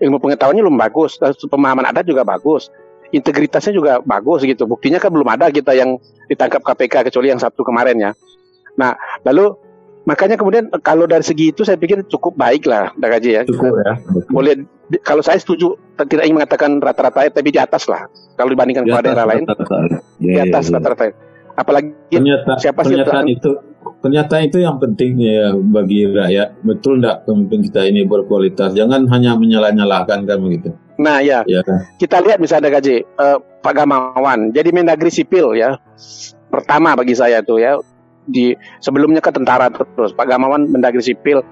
ilmu pengetahuannya belum bagus, pemahaman adat juga bagus, integritasnya juga bagus gitu. Buktinya kan belum ada kita yang ditangkap KPK kecuali yang Sabtu kemarin ya. Nah, lalu makanya kemudian kalau dari segi itu saya pikir cukup baik lah Dakaji ya. Cukup ya. Boleh kalau saya setuju tidak ingin mengatakan rata-rata tapi di atas lah kalau dibandingkan dengan daerah lain. Di atas rata-rata. Apalagi Ternyata, siapa sih itu Ternyata itu yang penting ya bagi rakyat. Betul tidak pemimpin kita ini berkualitas? Jangan hanya menyalah-nyalahkan kan begitu. Nah ya, ya. kita lihat misalnya gaji uh, Pak Gamawan jadi Mendagri sipil ya pertama bagi saya tuh ya di sebelumnya ke tentara terus Pak Gamawan Mendagri sipil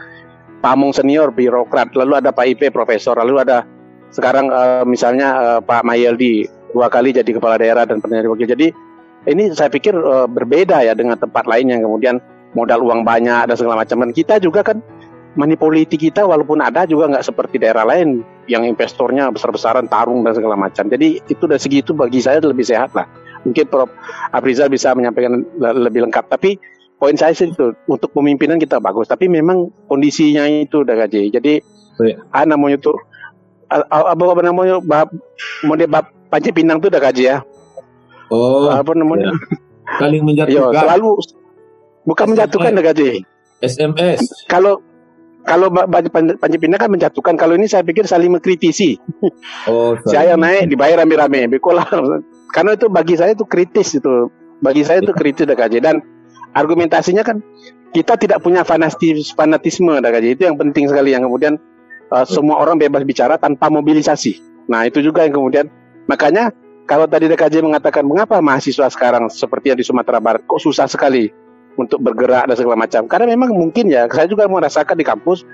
Pamung senior birokrat lalu ada Pak IP profesor lalu ada sekarang uh, misalnya uh, Pak Mayeldi dua kali jadi kepala daerah dan pernah wakil jadi ini saya pikir uh, berbeda ya dengan tempat lain yang kemudian modal uang banyak dan segala macam. Dan kita juga kan money politik kita walaupun ada juga nggak seperti daerah lain yang investornya besar-besaran tarung dan segala macam. Jadi itu dari segi itu bagi saya lebih sehat lah. Mungkin Prof. Abrizal bisa menyampaikan lebih lengkap. Tapi poin saya sih itu untuk pemimpinan kita bagus. Tapi memang kondisinya itu udah gaji. Jadi ah namanya tuh apa, apa namanya bab model bab Panji Pinang tuh udah gaji ya. Oh. Apa namanya? Ya. Saling menjatuhkan. Yo, selalu Bukan SMS. menjatuhkan gaji. SMS. Kalau kalau Panji Pindah kan menjatuhkan, kalau ini saya pikir saling mengkritisi. Oh, saya naik dibayar rame-rame, bekolah. Karena itu bagi saya itu kritis itu. Bagi saya itu kritis gaji dan argumentasinya kan kita tidak punya fanatis, fanatisme gaji itu yang penting sekali yang kemudian uh, semua orang bebas bicara tanpa mobilisasi. Nah itu juga yang kemudian makanya kalau tadi DKJ mengatakan mengapa mahasiswa sekarang seperti yang di Sumatera Barat kok susah sekali untuk bergerak dan segala macam. Karena memang mungkin ya, saya juga merasakan di kampus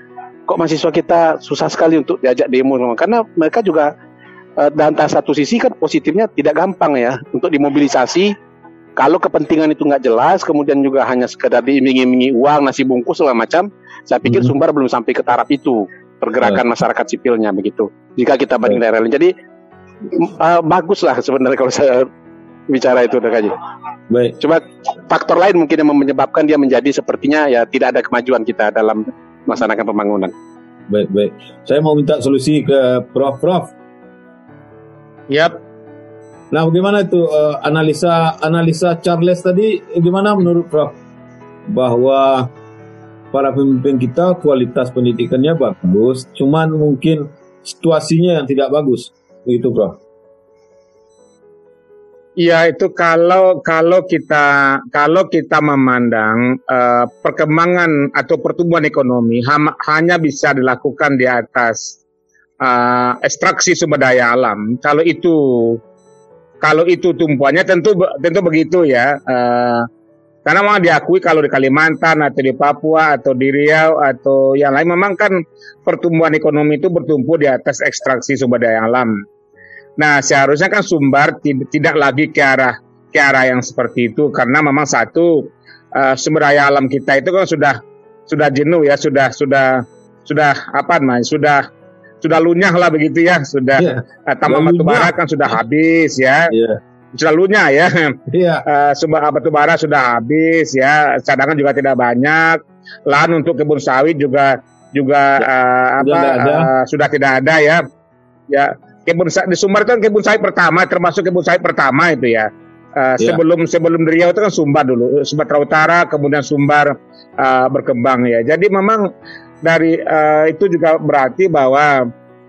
kok mahasiswa kita susah sekali untuk diajak demo karena mereka juga dan satu sisi kan positifnya tidak gampang ya untuk dimobilisasi kalau kepentingan itu nggak jelas kemudian juga hanya sekedar diiming-imingi uang nasi bungkus segala macam saya pikir hmm. Sumbar belum sampai ke taraf itu pergerakan yeah. masyarakat sipilnya begitu jika kita banding daerah lain jadi uh, bagus lah sebenarnya kalau saya bicara itu kaji. Baik. Cuma faktor lain mungkin yang menyebabkan dia menjadi sepertinya ya tidak ada kemajuan kita dalam melaksanakan pembangunan. Baik, baik. Saya mau minta solusi ke Prof. Prof. Yap. Nah, bagaimana itu uh, analisa analisa Charles tadi gimana menurut Prof? Bahwa para pemimpin kita kualitas pendidikannya bagus, cuman mungkin situasinya yang tidak bagus. Begitu, Prof. Ya itu kalau kalau kita kalau kita memandang uh, perkembangan atau pertumbuhan ekonomi ha hanya bisa dilakukan di atas uh, ekstraksi sumber daya alam. Kalau itu kalau itu tumpuannya tentu tentu begitu ya. Uh, karena memang diakui kalau di Kalimantan atau di Papua atau di Riau atau yang lain memang kan pertumbuhan ekonomi itu bertumpu di atas ekstraksi sumber daya alam. Nah seharusnya kan Sumbar tidak lagi ke arah ke arah yang seperti itu karena memang satu uh, sumber daya alam kita itu kan sudah sudah jenuh ya sudah sudah sudah apa namanya sudah sudah lunyah lah begitu ya sudah yeah. uh, tambang batu bara kan sudah habis ya yeah selalunya ya. Iya. Uh, sumber batu bara sudah habis ya, cadangan juga tidak banyak. Lahan untuk kebun sawit juga juga uh, apa uh, sudah tidak ada ya. Ya, kebun di Sumbar itu kan kebun sawit pertama termasuk kebun sawit pertama itu ya. Uh, ya. sebelum sebelum Riau itu kan Sumbar dulu, Sumatera Utara, kemudian Sumbar uh, berkembang ya. Jadi memang dari uh, itu juga berarti bahwa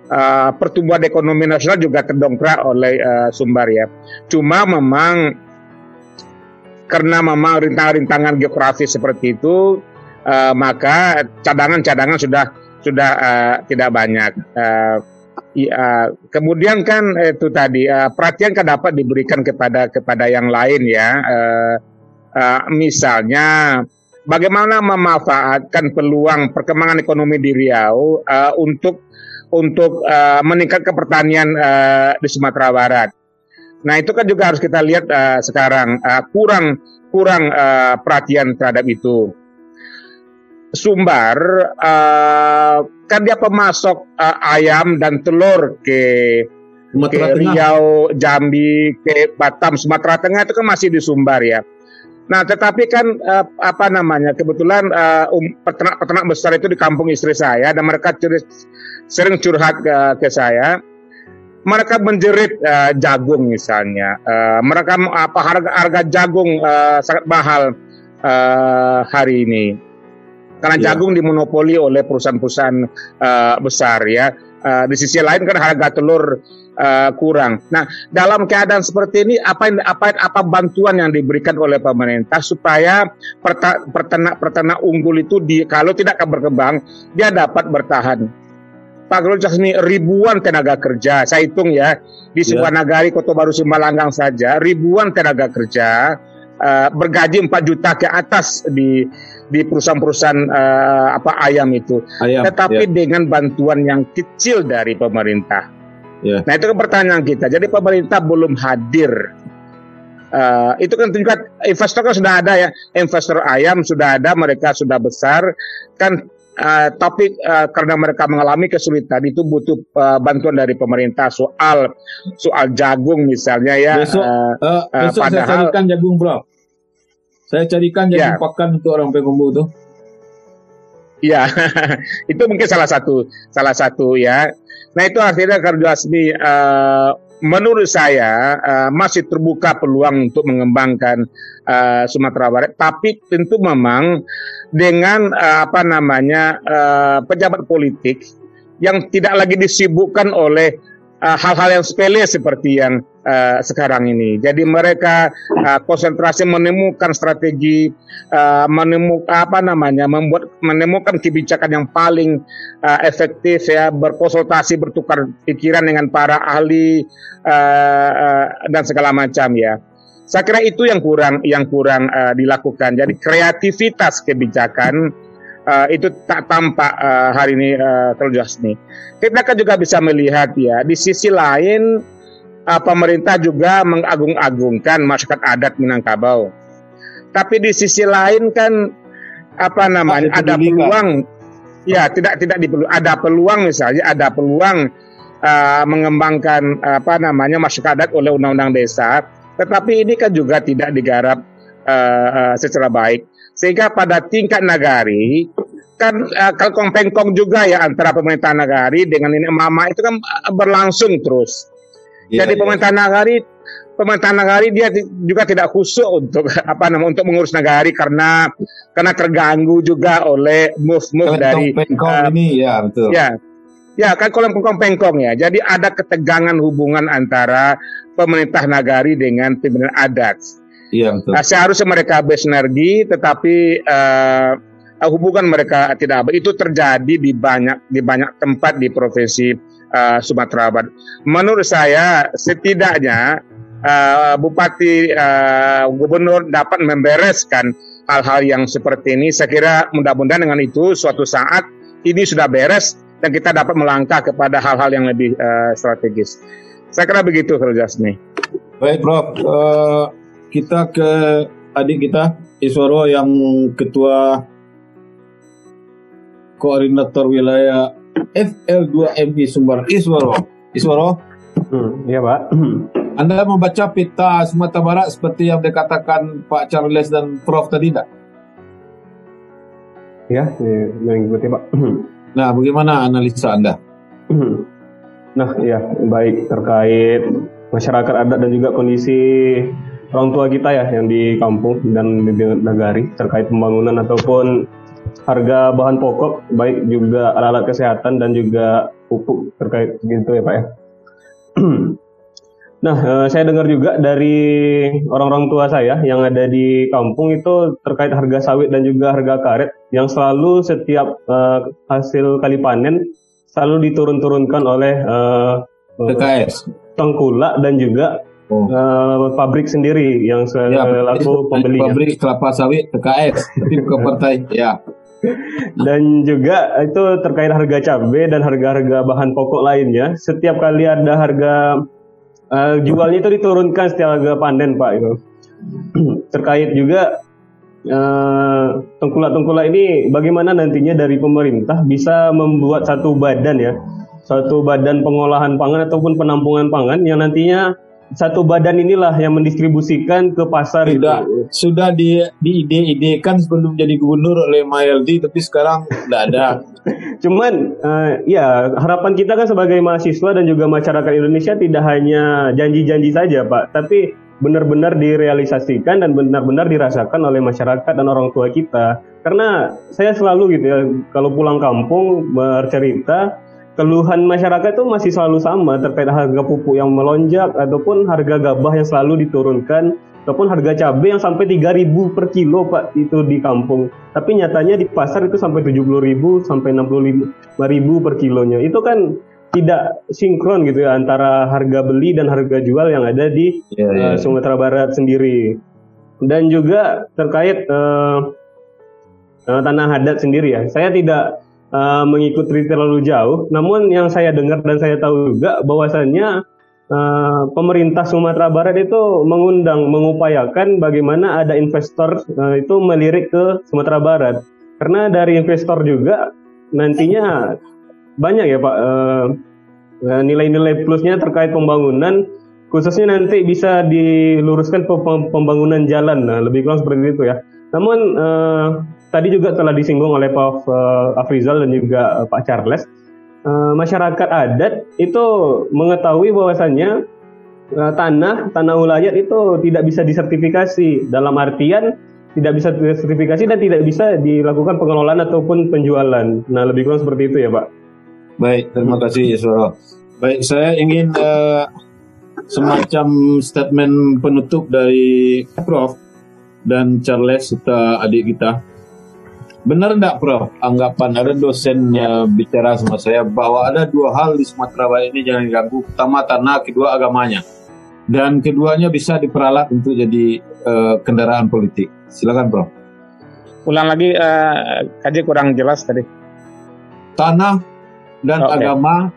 uh, pertumbuhan ekonomi nasional juga terdongkrak oleh uh, Sumbar ya. Cuma memang karena memang rintangan-rintangan geografis seperti itu, uh, maka cadangan-cadangan sudah sudah uh, tidak banyak. Uh, ya, kemudian kan itu tadi uh, perhatian kan dapat diberikan kepada kepada yang lain ya. Uh, uh, misalnya bagaimana memanfaatkan peluang perkembangan ekonomi di Riau uh, untuk untuk uh, meningkatkan pertanian uh, di Sumatera Barat. Nah itu kan juga harus kita lihat uh, sekarang uh, kurang kurang uh, perhatian terhadap itu. Sumbar uh, kan dia pemasok uh, ayam dan telur ke ke Riau, Jambi, ke Batam, Sumatera Tengah itu kan masih di Sumbar ya. Nah, tetapi kan uh, apa namanya? Kebetulan uh, um, peternak-peternak besar itu di kampung istri saya dan mereka sering curhat ke, ke saya. Mereka menjerit uh, jagung misalnya. Uh, mereka apa harga harga jagung uh, sangat mahal uh, hari ini. Karena yeah. jagung dimonopoli oleh perusahaan-perusahaan uh, besar ya. Uh, di sisi lain kan harga telur uh, kurang. Nah, dalam keadaan seperti ini apa apa apa bantuan yang diberikan oleh pemerintah supaya peternak-peternak unggul itu di kalau tidak akan berkembang dia dapat bertahan. Pak Guru ini ribuan tenaga kerja, saya hitung ya, di ya. sebuah yeah. nagari Kota Baru Simbalanggang saja, ribuan tenaga kerja uh, bergaji 4 juta ke atas di di perusahaan-perusahaan uh, apa ayam itu. Ayam, Tetapi yeah. dengan bantuan yang kecil dari pemerintah. Yeah. Nah itu kan pertanyaan kita. Jadi pemerintah belum hadir. Uh, itu kan juga investor kan sudah ada ya, investor ayam sudah ada, mereka sudah besar. Kan Uh, tapi uh, karena mereka mengalami kesulitan itu butuh uh, bantuan dari pemerintah soal soal jagung misalnya ya. Besok, uh, uh, besok padahal, saya carikan jagung bro. Saya carikan jagung ya. pakan untuk orang Pengumbu tuh. Iya, itu mungkin salah satu salah satu ya. Nah itu akhirnya Karjo Asmi uh, menurut saya uh, masih terbuka peluang untuk mengembangkan uh, Sumatera Barat, tapi tentu memang dengan uh, apa namanya uh, pejabat politik yang tidak lagi disibukkan oleh eh, hal-hal uh, yang sepele seperti yang uh, sekarang ini. Jadi mereka uh, konsentrasi menemukan strategi, uh, menemukan apa namanya, membuat menemukan kebijakan yang paling uh, efektif ya, berkonsultasi, bertukar pikiran dengan para ahli uh, uh, dan segala macam ya. Saya kira itu yang kurang yang kurang uh, dilakukan. Jadi kreativitas kebijakan uh, itu tak tampak uh, hari ini uh, nih. Kita kan juga bisa melihat ya di sisi lain uh, pemerintah juga mengagung-agungkan masyarakat adat Minangkabau. Tapi di sisi lain kan apa namanya ada peluang ya tidak tidak diperlu ada peluang misalnya ada peluang uh, mengembangkan apa namanya masyarakat adat oleh undang-undang desa tetapi ini kan juga tidak digarap uh, uh, secara baik. Sehingga pada tingkat nagari kan uh, kalau kongpengkong juga ya antara pemerintah nagari dengan ini mama itu kan berlangsung terus. Yeah, Jadi yeah. pemerintah nagari pemerintah nagari dia juga tidak khusus untuk apa namanya untuk mengurus nagari karena karena terganggu juga oleh move-move dari uh, ini ya betul. Ya. Ya, kan kalau pengkong ya. Jadi ada ketegangan hubungan antara pemerintah nagari dengan pimpinan adat. Iya betul. Nah, seharusnya mereka bersinergi, tetapi uh, hubungan mereka tidak itu terjadi di banyak di banyak tempat di provinsi uh, Sumatera Barat. Menurut saya setidaknya uh, bupati, uh, gubernur dapat membereskan hal-hal yang seperti ini. Saya kira mudah-mudahan dengan itu suatu saat ini sudah beres dan kita dapat melangkah kepada hal-hal yang lebih uh, strategis. Saya kira begitu, Prof. Jasmi. Baik, Prof. Uh, kita ke adik kita, Iswaro yang ketua koordinator wilayah FL2MI Sumbar Iswaro. Iswaro. Hmm, iya, Pak. Anda membaca peta Sumatera Barat seperti yang dikatakan Pak Charles dan Prof tadi tidak? Ya, yang ikuti Pak. Nah, bagaimana analisa Anda? Nah, ya baik terkait masyarakat adat dan juga kondisi orang tua kita ya yang di kampung dan di negari terkait pembangunan ataupun harga bahan pokok baik juga alat-alat kesehatan dan juga pupuk terkait gitu ya Pak ya. Nah, eh, saya dengar juga dari orang-orang tua saya yang ada di kampung itu terkait harga sawit dan juga harga karet yang selalu setiap uh, hasil kali panen selalu diturun-turunkan oleh uh, eh, PKS, tengkulak dan juga oh. uh, pabrik sendiri yang selaku ya, pembeli. Pabrik kelapa sawit PKS, tapi bukan partai. Ya. dan juga itu terkait harga cabai dan harga-harga bahan pokok lainnya. Setiap kali ada harga Uh, jualnya itu diturunkan setiap harga panen Pak itu. Terkait juga uh, tengkulak-tengkulak ini bagaimana nantinya dari pemerintah bisa membuat satu badan ya, satu badan pengolahan pangan ataupun penampungan pangan yang nantinya satu badan inilah yang mendistribusikan ke pasar sudah itu. sudah di di ide-idekan sebelum jadi gubernur oleh Mayaldi tapi sekarang tidak ada. Cuman uh, ya harapan kita kan sebagai mahasiswa dan juga masyarakat Indonesia tidak hanya janji-janji saja Pak. Tapi benar-benar direalisasikan dan benar-benar dirasakan oleh masyarakat dan orang tua kita. Karena saya selalu gitu ya kalau pulang kampung bercerita keluhan masyarakat itu masih selalu sama terkait harga pupuk yang melonjak ataupun harga gabah yang selalu diturunkan ataupun harga cabai yang sampai 3000 per kilo Pak itu di kampung. Tapi nyatanya di pasar itu sampai 70.000 sampai 65.000 per kilonya. Itu kan tidak sinkron gitu ya antara harga beli dan harga jual yang ada di yeah, yeah. Uh, Sumatera Barat sendiri. Dan juga terkait uh, uh, tanah adat sendiri ya. Saya tidak uh, mengikuti terlalu jauh. Namun yang saya dengar dan saya tahu juga bahwasannya uh, pemerintah Sumatera Barat itu mengundang, mengupayakan bagaimana ada investor uh, itu melirik ke Sumatera Barat. Karena dari investor juga nantinya banyak ya Pak nilai-nilai plusnya terkait pembangunan khususnya nanti bisa diluruskan pembangunan jalan nah lebih kurang seperti itu ya namun uh, tadi juga telah disinggung oleh Pak uh, Afrizal dan juga uh, Pak Charles, uh, masyarakat adat itu mengetahui bahwasannya tanah tanah ulayat itu tidak bisa disertifikasi dalam artian tidak bisa disertifikasi dan tidak bisa dilakukan pengelolaan ataupun penjualan. Nah, lebih kurang seperti itu ya, Pak. Baik, terima kasih Yusro. Baik, saya ingin uh, semacam statement penutup dari Prof dan Charles serta adik kita Benar enggak Prof? Anggapan ada dosen yang bicara sama saya bahwa ada dua hal di Sumatera Barat ini jangan diganggu. Pertama tanah, kedua agamanya. Dan keduanya bisa diperalat untuk jadi uh, kendaraan politik. Silakan Prof. Ulang lagi uh, kaji kurang jelas tadi. Tanah dan okay. agama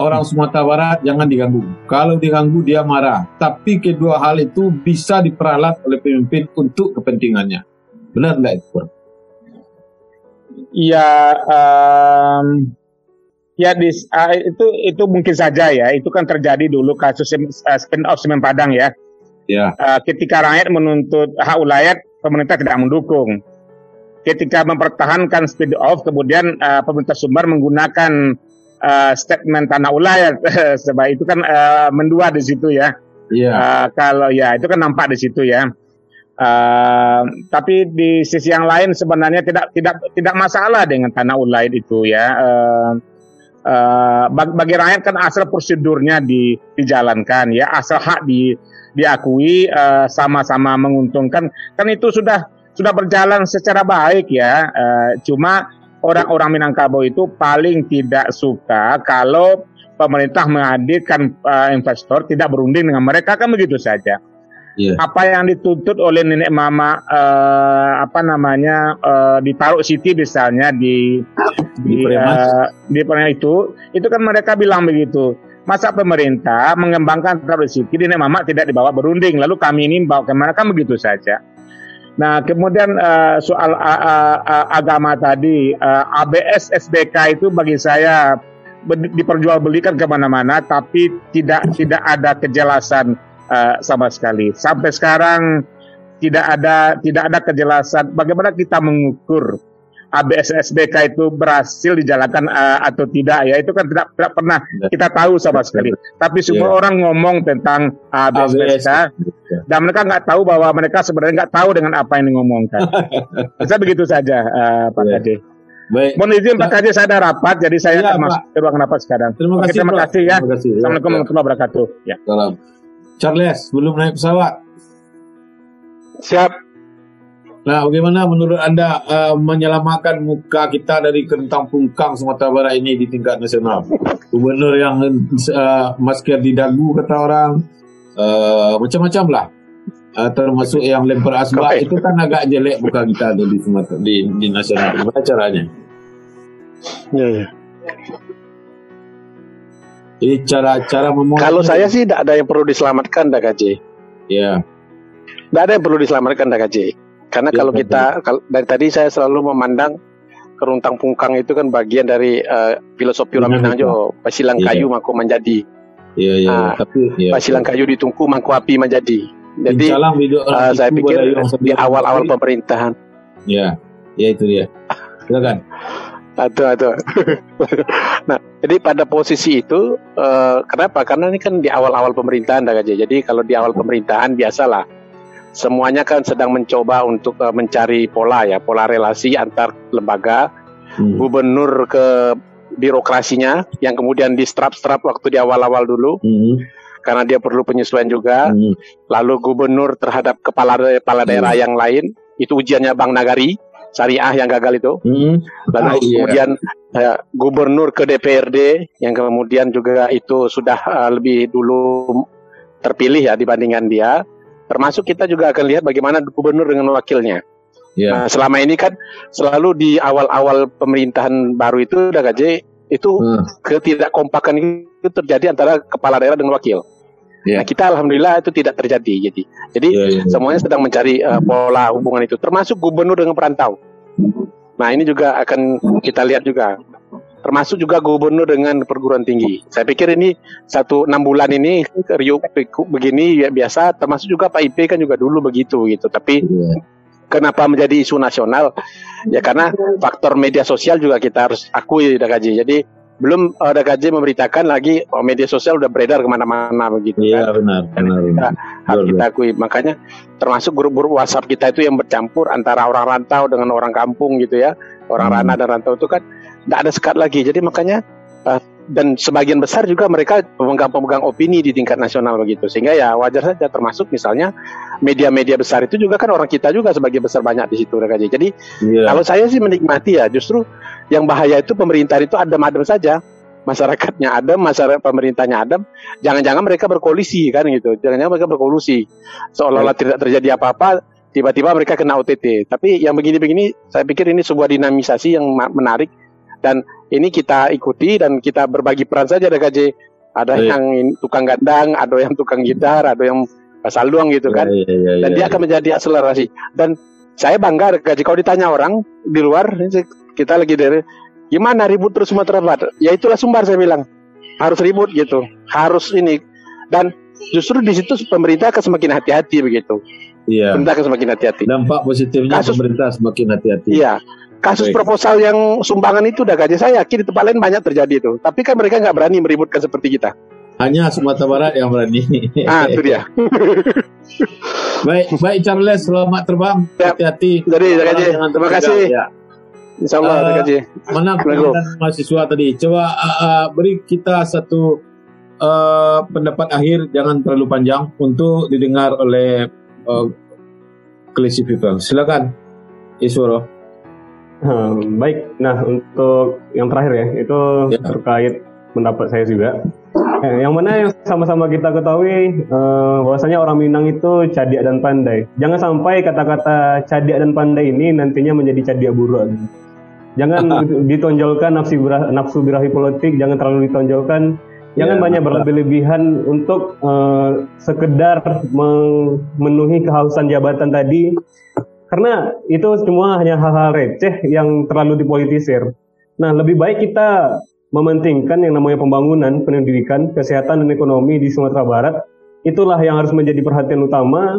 orang Sumatera Barat jangan diganggu. Kalau diganggu dia marah. Tapi kedua hal itu bisa diperalat oleh pemimpin untuk kepentingannya. Benar enggak itu Prof? Ya um, ya di, uh, itu itu mungkin saja ya. Itu kan terjadi dulu kasus uh, spin off semen padang ya. Ya. Uh, ketika rakyat menuntut hak ulayat pemerintah tidak mendukung. Ketika mempertahankan spin off kemudian uh, pemerintah sumber menggunakan uh, statement tanah ulayat. Sebab itu kan uh, mendua di situ ya. Yeah. uh, kalau ya itu kan nampak di situ ya Uh, tapi di sisi yang lain sebenarnya tidak tidak tidak masalah dengan tanah ulaid itu ya. Uh, uh, bagi rakyat kan asal prosedurnya di, dijalankan ya, asal hak di, diakui sama-sama uh, menguntungkan kan itu sudah sudah berjalan secara baik ya. Uh, cuma orang-orang Minangkabau itu paling tidak suka kalau pemerintah menghadirkan uh, investor tidak berunding dengan mereka kan begitu saja. Yeah. Apa yang dituntut oleh nenek mama uh, apa namanya uh, di Taruk City misalnya di di di, uh, di itu itu kan mereka bilang begitu. Masa pemerintah mengembangkan Taruk City nenek mama tidak dibawa berunding lalu kami ini bawa ke mana kan begitu saja. Nah, kemudian uh, soal uh, uh, agama tadi, uh, ABS SBK itu bagi saya diperjualbelikan ke mana-mana, tapi tidak tidak ada kejelasan uh, sama sekali. Sampai sekarang tidak ada tidak ada kejelasan bagaimana kita mengukur ABSSBK itu berhasil dijalankan uh, atau tidak ya itu kan tidak, tidak pernah kita tahu sama sekali. Tapi semua yeah. orang ngomong tentang ABSSBK dan mereka nggak tahu bahwa mereka sebenarnya nggak tahu dengan apa yang ngomongkan. saya begitu saja uh, Pak yeah. Kade. Baik. Mohon izin Pak Kade saya ada rapat jadi saya ya, akan masuk ke ruang rapat sekarang. Terima kasih, terima kasih ya. Terima kasih, ya. Assalamualaikum ya. warahmatullahi wabarakatuh. Ya. Salam. Charles, belum naik pesawat. Siap. Nah, bagaimana menurut Anda uh, menyelamatkan muka kita dari kentang pungkang Sumatera Barat ini di tingkat nasional? Gubernur yang uh, masker di dagu kata orang, uh, macam-macam lah. Uh, termasuk yang lempar asbak itu kan agak jelek muka kita di Sumatera di, di nasional. Bagaimana caranya? Ya, ya. Jadi cara-cara memulai. Kalau saya sih tidak ada yang perlu diselamatkan, Dak Ya. Tidak ada yang perlu diselamatkan, Dak karena ya, kalau kita kalau, dari tadi saya selalu memandang keruntang pungkang itu kan bagian dari uh, filosofi orang Minang jo pasilang ya. kayu mangko menjadi. Iya iya. Nah, tapi ya, pasilang kayu ditungku mangko api menjadi. Jadi uh, saya pikir di awal-awal pemerintahan. Ya, ya itu dia. Silakan. Aduh, aduh. nah, jadi pada posisi itu, uh, kenapa? Karena ini kan di awal-awal pemerintahan, aja. Jadi kalau di awal pemerintahan biasalah semuanya kan sedang mencoba untuk uh, mencari pola ya, pola relasi antar lembaga, hmm. gubernur ke birokrasinya yang kemudian di strap-strap waktu di awal-awal dulu. Hmm. Karena dia perlu penyesuaian juga. Hmm. Lalu gubernur terhadap kepala kepala daerah hmm. yang lain, itu ujiannya Bang Nagari syariah yang gagal itu. Hmm. Lalu iya. kemudian uh, gubernur ke DPRD yang kemudian juga itu sudah uh, lebih dulu terpilih ya dibandingkan dia. Termasuk kita juga akan lihat bagaimana gubernur dengan wakilnya. Yeah. Nah, selama ini kan selalu di awal-awal pemerintahan baru itu udah gaji itu hmm. ketidakkompakan itu terjadi antara kepala daerah dengan wakil. Yeah. Nah, kita alhamdulillah itu tidak terjadi jadi. Jadi yeah, yeah, yeah. semuanya sedang mencari uh, pola hubungan itu termasuk gubernur dengan perantau. Nah, ini juga akan kita lihat juga termasuk juga gubernur dengan perguruan tinggi. Saya pikir ini satu enam bulan ini riuh begini ya biasa, termasuk juga Pak IP kan juga dulu begitu gitu. Tapi yeah. kenapa menjadi isu nasional? Ya karena faktor media sosial juga kita harus akui Dakaji. Jadi belum uh, Dakaji memberitakan lagi oh, media sosial udah beredar ke mana-mana begitu Iya kan? benar. benar, kita, Harus kita akui. Makanya termasuk grup-grup WhatsApp kita itu yang bercampur antara orang rantau dengan orang kampung gitu ya, orang hmm. rana dan rantau itu kan tidak ada sekat lagi. Jadi makanya uh, dan sebagian besar juga mereka pemegang-pemegang opini di tingkat nasional begitu. Sehingga ya wajar saja termasuk misalnya media-media besar itu juga kan orang kita juga sebagian besar banyak di situ Rekaji. Jadi yeah. kalau saya sih menikmati ya justru yang bahaya itu pemerintah itu adem-adem saja. Masyarakatnya adem, masyarakat pemerintahnya adem. Jangan-jangan mereka berkoalisi kan gitu. Jangan-jangan mereka berkolusi. Seolah-olah tidak terjadi apa-apa, tiba-tiba mereka kena OTT. Tapi yang begini-begini saya pikir ini sebuah dinamisasi yang menarik dan ini kita ikuti dan kita berbagi peran saja ada KJ ada yeah. yang tukang gandang ada yang tukang gitar ada yang saluang gitu kan yeah, yeah, yeah, dan yeah, dia yeah. akan menjadi akselerasi dan saya bangga KJ kalau ditanya orang di luar kita lagi dari gimana ribut terus Sumatera Barat ya itulah sumber saya bilang harus ribut gitu harus ini dan justru di situ pemerintah akan semakin hati-hati begitu Iya. Pemerintah akan semakin hati-hati. Dampak positifnya Kasus, pemerintah semakin hati-hati. Iya. Kasus Baik. proposal yang sumbangan itu udah gaji saya yakin di tempat lain banyak terjadi itu. Tapi kan mereka nggak berani meributkan seperti kita. Hanya Sumatera Barat yang berani. Ah, itu dia. baik, baik Charles, selamat terbang. Hati-hati. Jadi, gaji. Terima kasih. Ya. Insya Allah, uh, gaji. Mana mahasiswa tadi? Coba uh, uh, beri kita satu uh, pendapat akhir, jangan terlalu panjang untuk didengar oleh uh, Klesi People. Silakan, Iswaro. Hmm, baik, nah untuk yang terakhir ya itu ya. terkait pendapat saya juga. Eh, yang mana yang sama-sama kita ketahui eh, bahwasanya orang Minang itu cadiak dan pandai. Jangan sampai kata-kata cadiak dan pandai ini nantinya menjadi cadiak buruk. Jangan ditonjolkan nafsu birah, nafsu birahi politik, jangan terlalu ditonjolkan. Jangan Ya, banyak berlebih-lebihan untuk eh, sekedar memenuhi kehausan jabatan tadi. Karena itu semua hanya hal-hal receh yang terlalu dipolitisir. Nah, lebih baik kita mementingkan yang namanya pembangunan, pendidikan, kesehatan, dan ekonomi di Sumatera Barat. Itulah yang harus menjadi perhatian utama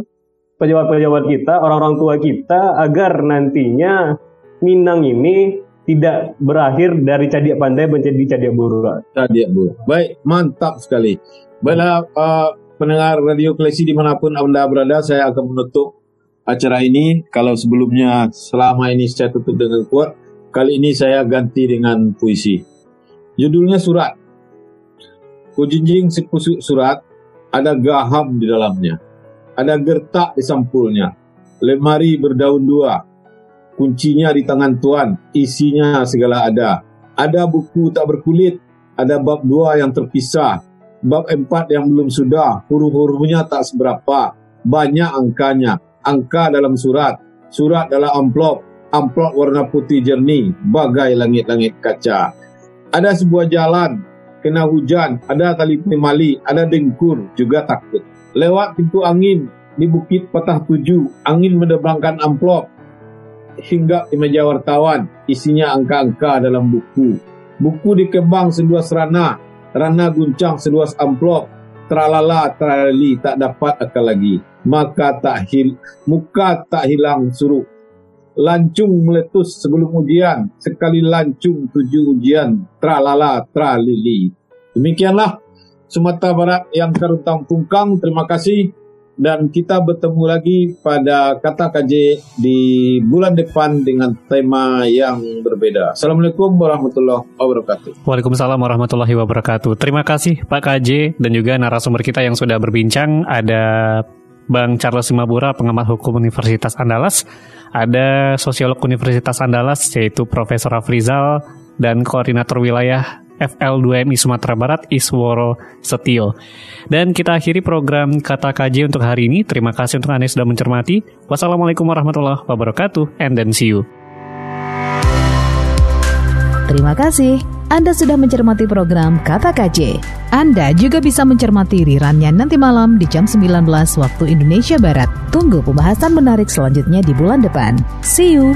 pejabat-pejabat kita, orang-orang tua kita, agar nantinya Minang ini tidak berakhir dari cadiak pandai menjadi cadiak buruk. Cadiak buruk. Baik, mantap sekali. Baiklah, uh, pendengar Radio Klesi di mana pun Anda berada, saya akan menutup acara ini. Kalau sebelumnya selama ini saya tutup dengan kuat, kali ini saya ganti dengan puisi. Judulnya surat. Kujinjing sepusuk surat, ada gaham di dalamnya. Ada gertak di sampulnya. Lemari berdaun dua. Kuncinya di tangan tuan, isinya segala ada. Ada buku tak berkulit, ada bab dua yang terpisah. Bab empat yang belum sudah, huruf-hurufnya tak seberapa. Banyak angkanya, angka dalam surat, surat dalam amplop, amplop warna putih jernih, bagai langit-langit kaca. Ada sebuah jalan, kena hujan, ada tali temali, ada dengkur, juga takut. Lewat pintu angin, di bukit patah tujuh, angin menerbangkan amplop, hingga di meja wartawan, isinya angka-angka dalam buku. Buku dikembang seluas rana, rana guncang seluas amplop, tralala tralali tak dapat akal lagi. Maka tak hil, muka tak hilang suruh. Lancung meletus sebelum ujian, sekali lancung tujuh ujian, tralala tralili. Demikianlah Sumatera Barat yang karuntang pungkang. Terima kasih dan kita bertemu lagi pada kata KJ di bulan depan dengan tema yang berbeda. Assalamualaikum warahmatullahi wabarakatuh. Waalaikumsalam warahmatullahi wabarakatuh. Terima kasih Pak KJ dan juga narasumber kita yang sudah berbincang. Ada Bang Charles Simabura, pengamat hukum Universitas Andalas. Ada sosiolog Universitas Andalas, yaitu Profesor Afrizal, dan koordinator wilayah FL2MI Sumatera Barat Isworo Setio. Dan kita akhiri program Kata KJ untuk hari ini. Terima kasih untuk Anda sudah mencermati. Wassalamualaikum warahmatullahi wabarakatuh and then see you. Terima kasih. Anda sudah mencermati program Kata KJ. Anda juga bisa mencermati rirannya nanti malam di jam 19 waktu Indonesia Barat. Tunggu pembahasan menarik selanjutnya di bulan depan. See you.